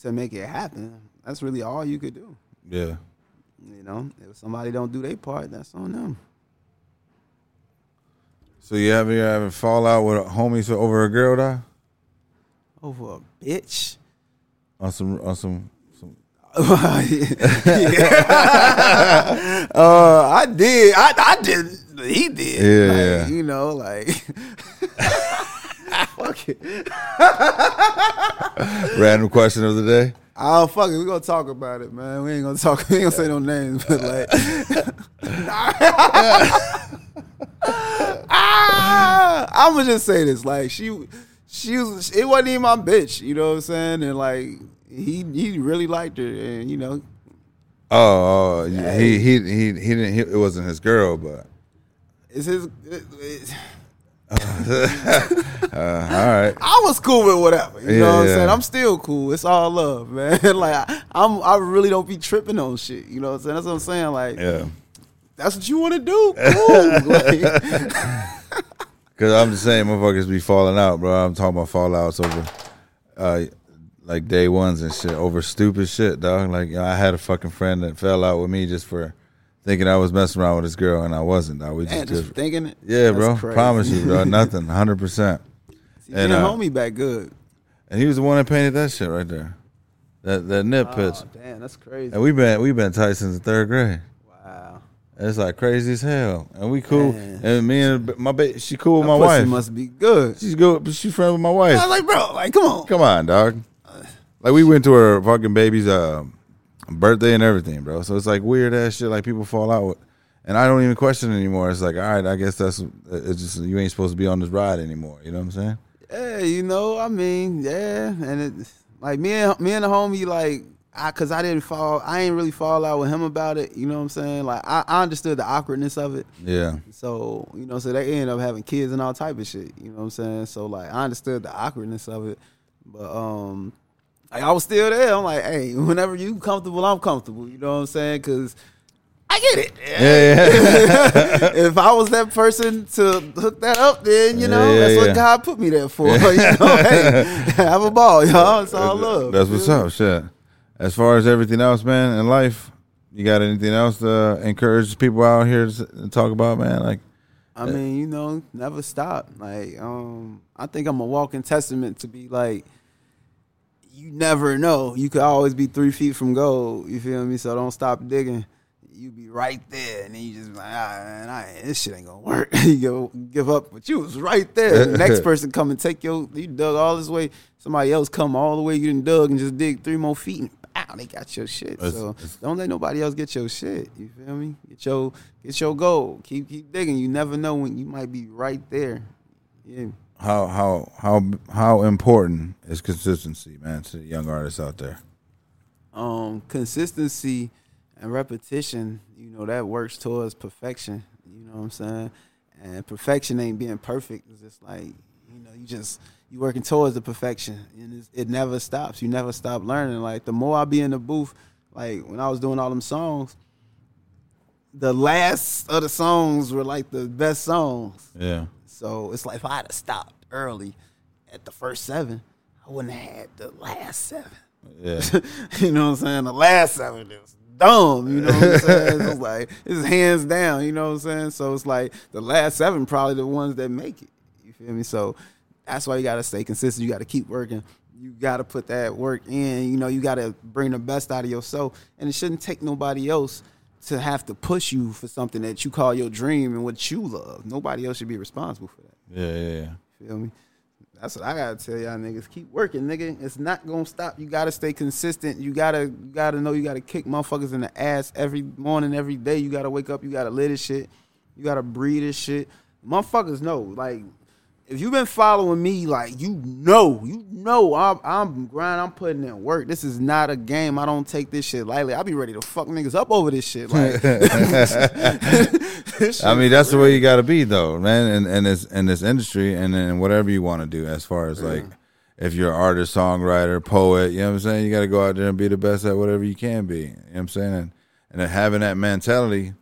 to make it happen, that's really all you could do. yeah. You know, if somebody don't do their part, that's on them. So you ever ever fall out with homies over a girl, though? Over a bitch. On some on some some. uh, I did. I, I did. He did. Yeah, Like, yeah. You know, like. fuck it. Random question of the day. Oh fuck it. We gonna talk about it, man. We ain't gonna talk. We ain't gonna say no names, but like. ah, I'm gonna just say this. Like she, she was. It wasn't even my bitch. You know what I'm saying? And like he, he really liked her, and you know, Oh, oh he, he he he didn't. He, it wasn't his girl, but it's his. It, it, uh, all right. I was cool with whatever. You Yeah, know what I'm yeah. saying? I'm still cool. It's all love, man. like I, I'm, I really don't be tripping on shit. You know what I'm saying? That's what I'm saying. Like Yeah, that's what you want to do. Cool. because I'm just saying, motherfuckers be falling out, bro. I'm talking about fallouts over, uh, like day ones and shit over stupid shit, dog. Like I had a fucking friend that fell out with me just for thinking I was messing around with this girl, and I wasn't. Dog. We just, just thinking it. yeah, That's bro. crazy. Promise you, bro. Nothing. Hundred percent. And, uh, homie back good. And he was the one that painted that shit right there. That that nip pitch. Oh, damn, that's crazy. And we've been we've been tight since the third grade. It's like crazy as hell, and we cool. Man. And me and my ba- she cool with my pussy wife. must be good. She's good, but she's friends with my wife. I was like, bro, like, come on. Come on, dog. Like we went to her fucking baby's uh, birthday and everything, bro. So it's like weird ass shit. Like people fall out with, and I don't even question it anymore. It's like, all right, I guess that's it's just you ain't supposed to be on this ride anymore. You know what I'm saying? Yeah, you know, I mean, yeah, and it like me and me and the homie like. I, cause I didn't fall, I ain't really fall out with him about it. You know what I'm saying? Like I, I understood the awkwardness of it. Yeah, So, you know, so they end up having kids and all type of shit. You know what I'm saying? So like I understood the awkwardness of it. But um like I was still there. I'm like, hey, whenever you comfortable, I'm comfortable. You know what I'm saying? Cause I get it. Yeah, yeah. if I was that person to hook that up, then you know Yeah, that's what. God put me there for. you know, hey, have a ball, y'all. It's all love. That's what's up. Shit. As far as everything else, man, in life, you got anything else to encourage people out here to talk about, man? Like, I mean, you know, never stop. Like, um, I think I'm a walking testament to be like, you never know. You could always be three feet from gold. You feel me? So don't stop digging. You be right there, and then you just be like, ah, man, I, this shit ain't gonna work. you go give up, but you was right there. The next person come and take your, you dug all this way. Somebody else come all the way you didn't dug and just dig three more feet, and pow, they got your shit. It's- so it's- don't let nobody else get your shit. You feel me? Get your get your goal. Keep keep digging. You never know when you might be right there. Yeah. how how how how important is consistency, man, to the young artists out there? Um, consistency and repetition, you know, that works towards perfection. You know what I'm saying? And perfection ain't being perfect. It's just like, you know, you just you working towards the perfection, and it's, it never stops. You never stop learning. Like the more I be in the booth, like when I was doing all them songs, the last of the songs were like the best songs. Yeah. So it's like if I had stopped early at the first seven, I wouldn't have had the last seven. Yeah. you know what I'm saying? The last seven is dumb. You know what I'm saying? it's like it's hands down. You know what I'm saying? So it's like the last seven probably the ones that make it. You feel me? So that's why you gotta stay consistent. You gotta keep working. You gotta put that work in. You know, you gotta bring the best out of yourself, and it shouldn't take nobody else to have to push you for something that you call your dream and what you love. Nobody else should be responsible for that. Yeah, yeah, yeah. Feel me? That's what I gotta tell y'all niggas. Keep working, nigga. It's not gonna stop. You gotta stay consistent. You gotta you gotta know you gotta kick motherfuckers in the ass every morning, every day. You gotta wake up, you gotta live this shit. You gotta breathe this shit. Motherfuckers know. Like, if you've been following me, like you know, you know I'm I'm grinding, I'm putting in work. This is not a game. I don't take this shit lightly. I'll be ready to fuck niggas up over this shit. Like this I mean, that's the way you got to be, though, man. In, in this in this industry, and in whatever you want to do, as far as like, if you're an artist, songwriter, poet, you know what I'm saying. You got to go out there and be the best at whatever you can be. You know what I'm saying, and and having that mentality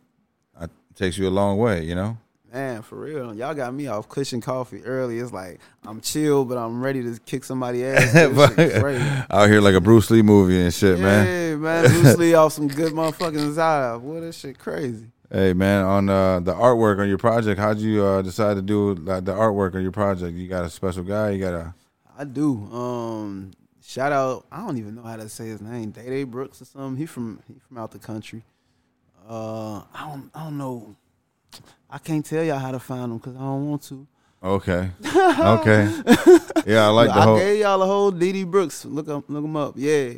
uh, takes you a long way. You know. Man, for real. Y'all got me off Kush and Coffee early. It's like I'm chill, but I'm ready to kick somebody ass. Out here like a Bruce Lee movie and shit, man. Yeah, man. Bruce Lee off some good motherfucking Zion. Boy, that shit crazy. Hey, man, on uh, the artwork on your project, how'd you uh, decide to do like, the artwork on your project? You got a special guy? You got a I do. Um, shout out. I don't even know how to say his name. Day Day Brooks or something. He from he from out the country. Uh, I don't I don't know. I can't tell y'all how to find them because I don't want to. okay, okay, yeah, I like the I whole. gave y'all a whole DD Brooks. Look up, look him up. Yeah,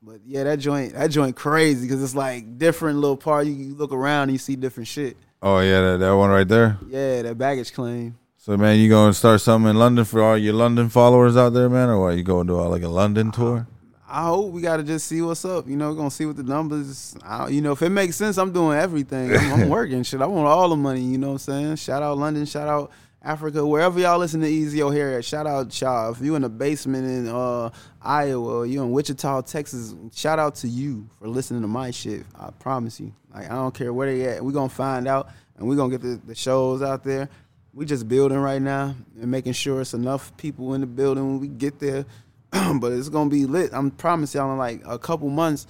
but yeah, that joint, that joint crazy because it's like different little part. You, you look around and you see different shit. Oh yeah, that, that one right there. Yeah, that baggage claim. So man, you gonna start something in London for all your London followers out there, man, or what? You going to do uh, like a London tour? I hope we got to just see what's up. You know, gonna see what the numbers. I, you know, if it makes sense, I'm doing everything. I'm, I'm working shit. I want all the money. You know what I'm saying? Shout out London. Shout out Africa. Wherever y'all listen to Easy O'Hare at. Shout out y'all. If you in the basement in uh, Iowa, you in Wichita, Texas. Shout out to you for listening to my shit. I promise you. Like I don't care where they at. We gonna find out, and we gonna get the, the shows out there. We just building right now and making sure it's enough people in the building when we get there. but it's gonna be lit. I'm promise y'all in like a couple months,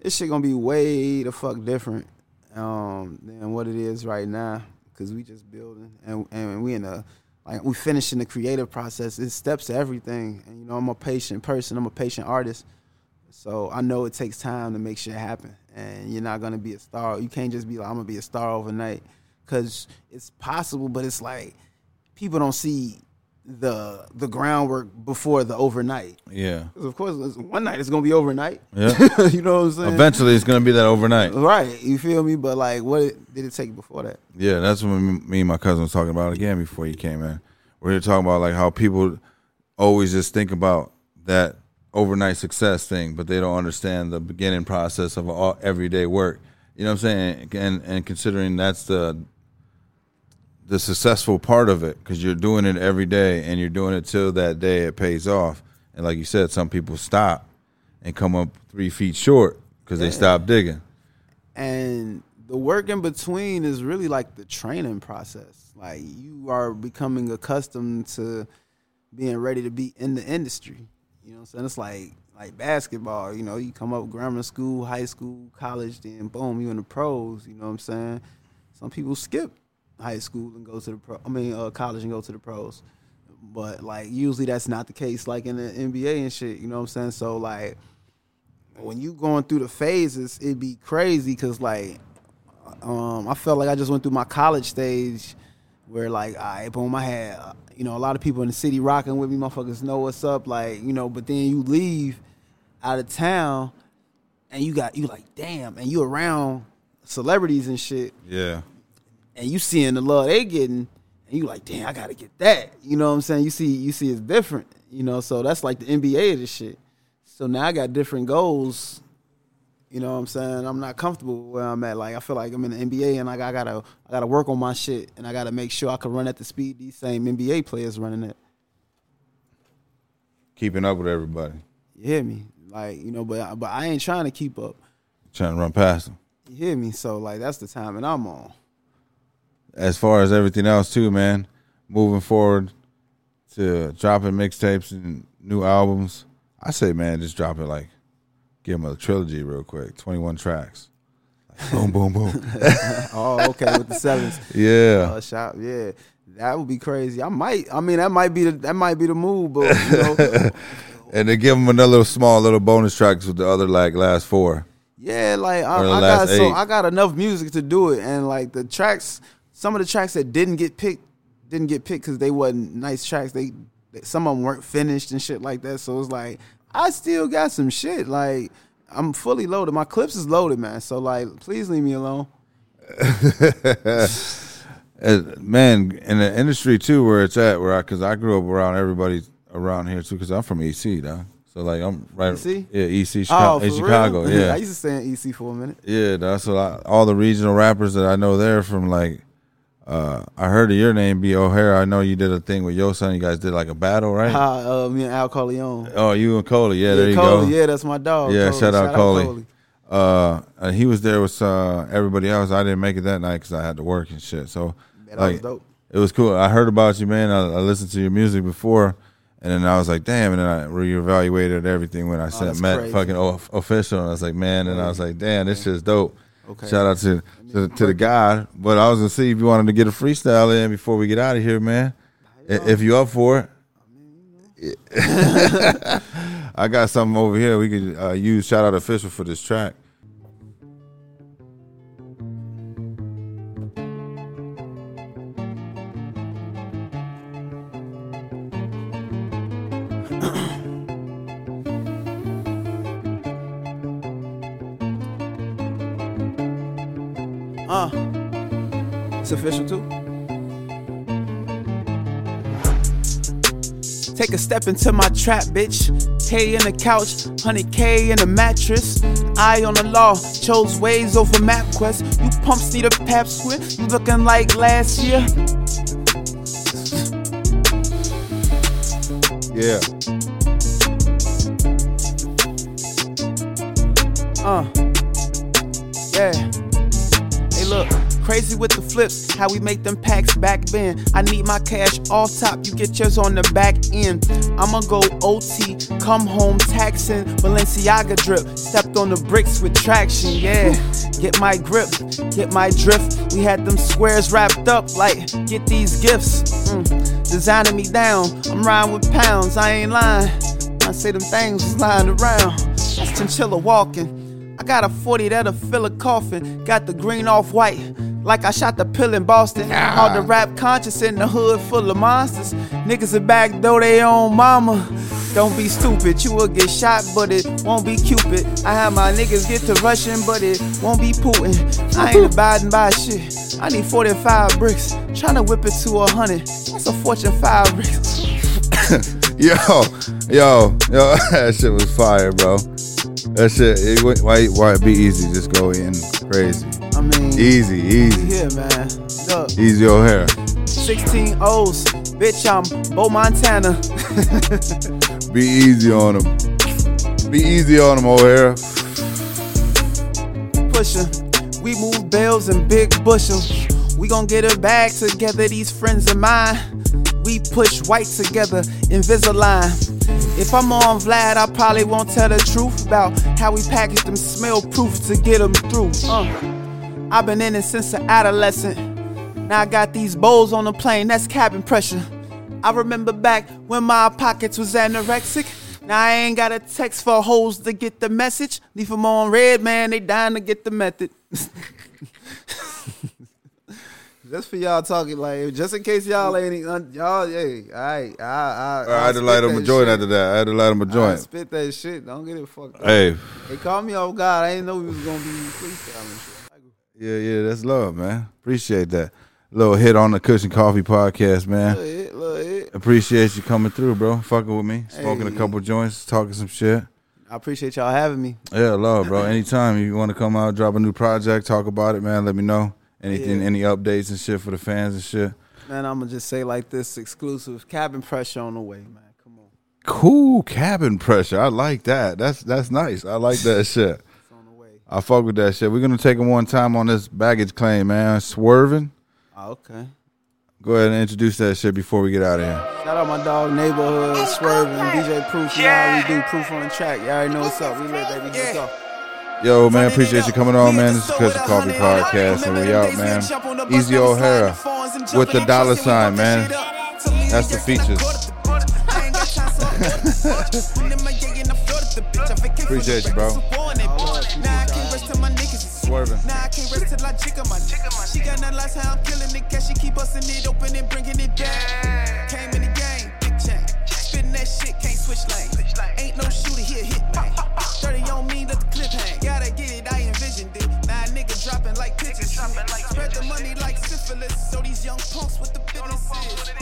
this shit gonna be way the fuck different um, than what it is right now. Cause we just building and and we in a like we finishing the creative process. It steps to everything. And you know, I'm a patient person. I'm a patient artist. So I know it takes time to make shit happen. And you're not gonna be a star. You can't just be like I'm gonna be a star overnight. Cause it's possible, but it's like people don't see the the groundwork before the overnight. Yeah. of course, one night it's gonna be overnight. yeah. you know what I'm saying? Eventually, it's gonna be that overnight. right? You feel me? But like, what did it take before that? Yeah, that's what me me and my cousin was talking about again before you came in. We were talking about like how people always just think about that overnight success thing, but they don't understand the beginning process of all everyday work. You know what I'm saying? And and considering that's the the successful part of it because you're doing it every day and you're doing it till that day it pays off. And like you said, some people stop and come up three feet short because they stop digging. And the work in between is really like the training process. Like you are becoming accustomed to being ready to be in the industry. You know what I'm saying? It's like like basketball, you know, you come up grammar school, high school, college, then boom, you in the pros, you know what I'm saying? Some people skip high school and go to the pro I mean uh, college and go to the pros. But like usually that's not the case like in the NBA and shit, you know what I'm saying? So like when you going through the phases, it'd be crazy because like um, I felt like I just went through my college stage where like I boom, I had uh, you know a lot of people in the city rocking with me, motherfuckers know what's up, like you know. But then you leave out of town and you got you like damn, and you around celebrities and shit, Yeah. And you seeing the love they getting, and you like damn, I gotta get that. You know what I'm saying? You see, you see, it's different. You know, so that's like the NBA of this shit. So now I got different goals. You know what I'm saying? I'm not comfortable where I'm at. Like I feel like I'm in the NBA and like I gotta I gotta work on my shit and I gotta make sure I can run at the speed these same NBA players running at. Keeping up with everybody. You hear me? Like, you know, but but I ain't trying to keep up. Trying to run past them. You hear me? So like that's the time and I'm on. As far as everything else too, man. Moving forward to dropping mixtapes and new albums. I say, man, just drop it like give them a trilogy real quick. Twenty one tracks. Like, boom, boom, boom. Oh, okay, with the sevens. Yeah. Uh, shop, yeah. That would be crazy. I might I mean that might be the that might be the move, but you know And then give them another little small little bonus tracks with the other like last four. Yeah, like I, I got last so. I got enough music to do it, and like the tracks, some of the tracks that didn't get picked didn't get picked because they wasn't nice tracks. They some of them weren't finished and shit like that. So it's like I still got some shit. Like I'm fully loaded. My clips is loaded, man. So like, please leave me alone. Man, in the industry too, where it's at, where I, cause I grew up around everybody around here too, cause I'm from EC, though. So like I'm right, EC? yeah, EC, oh, Chicago, oh, Chicago, yeah, I used to stay in EC for a minute. yeah. That's a lot. All the regional rappers that I know there from like, uh, I heard of your name, B O'Hara. I know you did a thing with your son. You guys did like a battle, right? Uh, uh, me and Al Corleone. oh, you and Coley, yeah, there you Coley, go. Yeah, that's my dog. Yeah, Coley. shout out Coley. Uh, and he was there with uh, everybody else. I didn't make it that night because I had to work and shit. So That like, was dope. it was cool. I heard about you, man. I, I listened to your music before, and then I was like, damn. And then I reevaluated everything when I Oh, that's Matt crazy. fucking o- official. And I was like, man. And I was like, damn, this shit's dope. Okay. Shout out to to, to the guy. But I was gonna see if you wanted to get a freestyle in before we get out of here, man. If you up for it. I got something over here we could uh, use. Shout out official for this track. It's official too. Take a step into my trap, bitch. K in the couch, 100K in the mattress. Eye on the law, chose ways over MapQuest. You pumps need a pap squid. You looking like last year. Yeah. Uh, yeah. Hey, look, crazy with the flips, how we make them packs back then. I need my cash off top, you get yours on the back end. I'ma go OT, come home taxing, Balenciaga drip. Stepped on the bricks with traction, yeah. Get my grip, get my drift. We had them squares wrapped up like, get these gifts. Mm, designing me down, I'm riding with pounds, I ain't lying. I say them things was lying around. That's chinchilla walking. I got a 40 that'll fill a coffin. Got the green off white. Like I shot the pill in Boston. Hard the rap conscious in the hood full of monsters. Niggas are back though they own mama. Don't be stupid, you will get shot, but it won't be Cupid. I have my niggas get to rushing, but it won't be Putin. I ain't abiding by shit. I need 45 bricks. Tryna whip it to a hundred. That's a fortune five bricks. Yo, yo, yo, that shit was fire, bro. That shit, it, went- why, why it be easy? Just go in crazy. I mean, Easy, easy. yeah, man. Look. Easy O'Hare. 16 O's. Bitch, I'm Bo Montana. Be easy on him. Be easy on him, O'Hara. Pusher. We move bales and big bushels. We gon' get it back together, these friends of mine. We push white together, Invisalign. If I'm on Vlad, I probably won't tell the truth about how we package them smell proof to get them through. Uh, I've been in it since an adolescent. Now I got these bowls on the plane, that's cabin pressure. I remember back when my pockets was anorexic. Now I ain't got a text for hoes to get the message. Leave them on red, man, they dying to get the method. Just for y'all talking, like, just in case y'all ain't, un- y'all, hey, all right, I, I, I had to light him a joint after that. I had to light him a joint. spit that shit. Don't get it fucked up. Hey, They called me oh off guard. I didn't know we was gonna be freestyling shit. Yeah, yeah, that's love, man. Appreciate that. Little hit on the Kush and Coffee podcast, man. Look it, look it. Appreciate you coming through, bro. Fucking with me, smoking a couple joints, talking some shit. I appreciate y'all having me. Yeah, love, bro. Anytime you want to come out, drop a new project, talk about it, man. Let me know. Anything, Yeah. any updates and shit for the fans and shit. Man, I'm gonna just say like this: exclusive cabin pressure on the way, man. Come on, Cool cabin pressure. I like that. That's that's nice. I like that shit. it's on the way. I fuck with that shit. We're gonna take him one time on this baggage claim, man. Swerving. Oh, okay. Go ahead and introduce that shit before we get out of here. Shout out my dog, neighborhood, swerving, DJ Proof. You know how we do proof on the track. You already know what's up. We lit, baby. Let's go. Yo, man, appreciate you coming on, man. This is Kush and Coffee Podcast, and we out, man. Easy O'Hare with the dollar sign, man. That's the features. Appreciate you, bro swerving. Nah, I can't rest till I jigger my jigger my. She got nothing last time I'm killing the Cash, she keep busting it open and bringing it down. Came in the game, big chain. Spitting that shit, can't switch lane. Ain't no shooter here, hit man. 30 on me, let the clip hang. Gotta get it, I envisioned it. Nah, nigga dropping like pictures. Spread the money like syphilis. So these young punks with the business.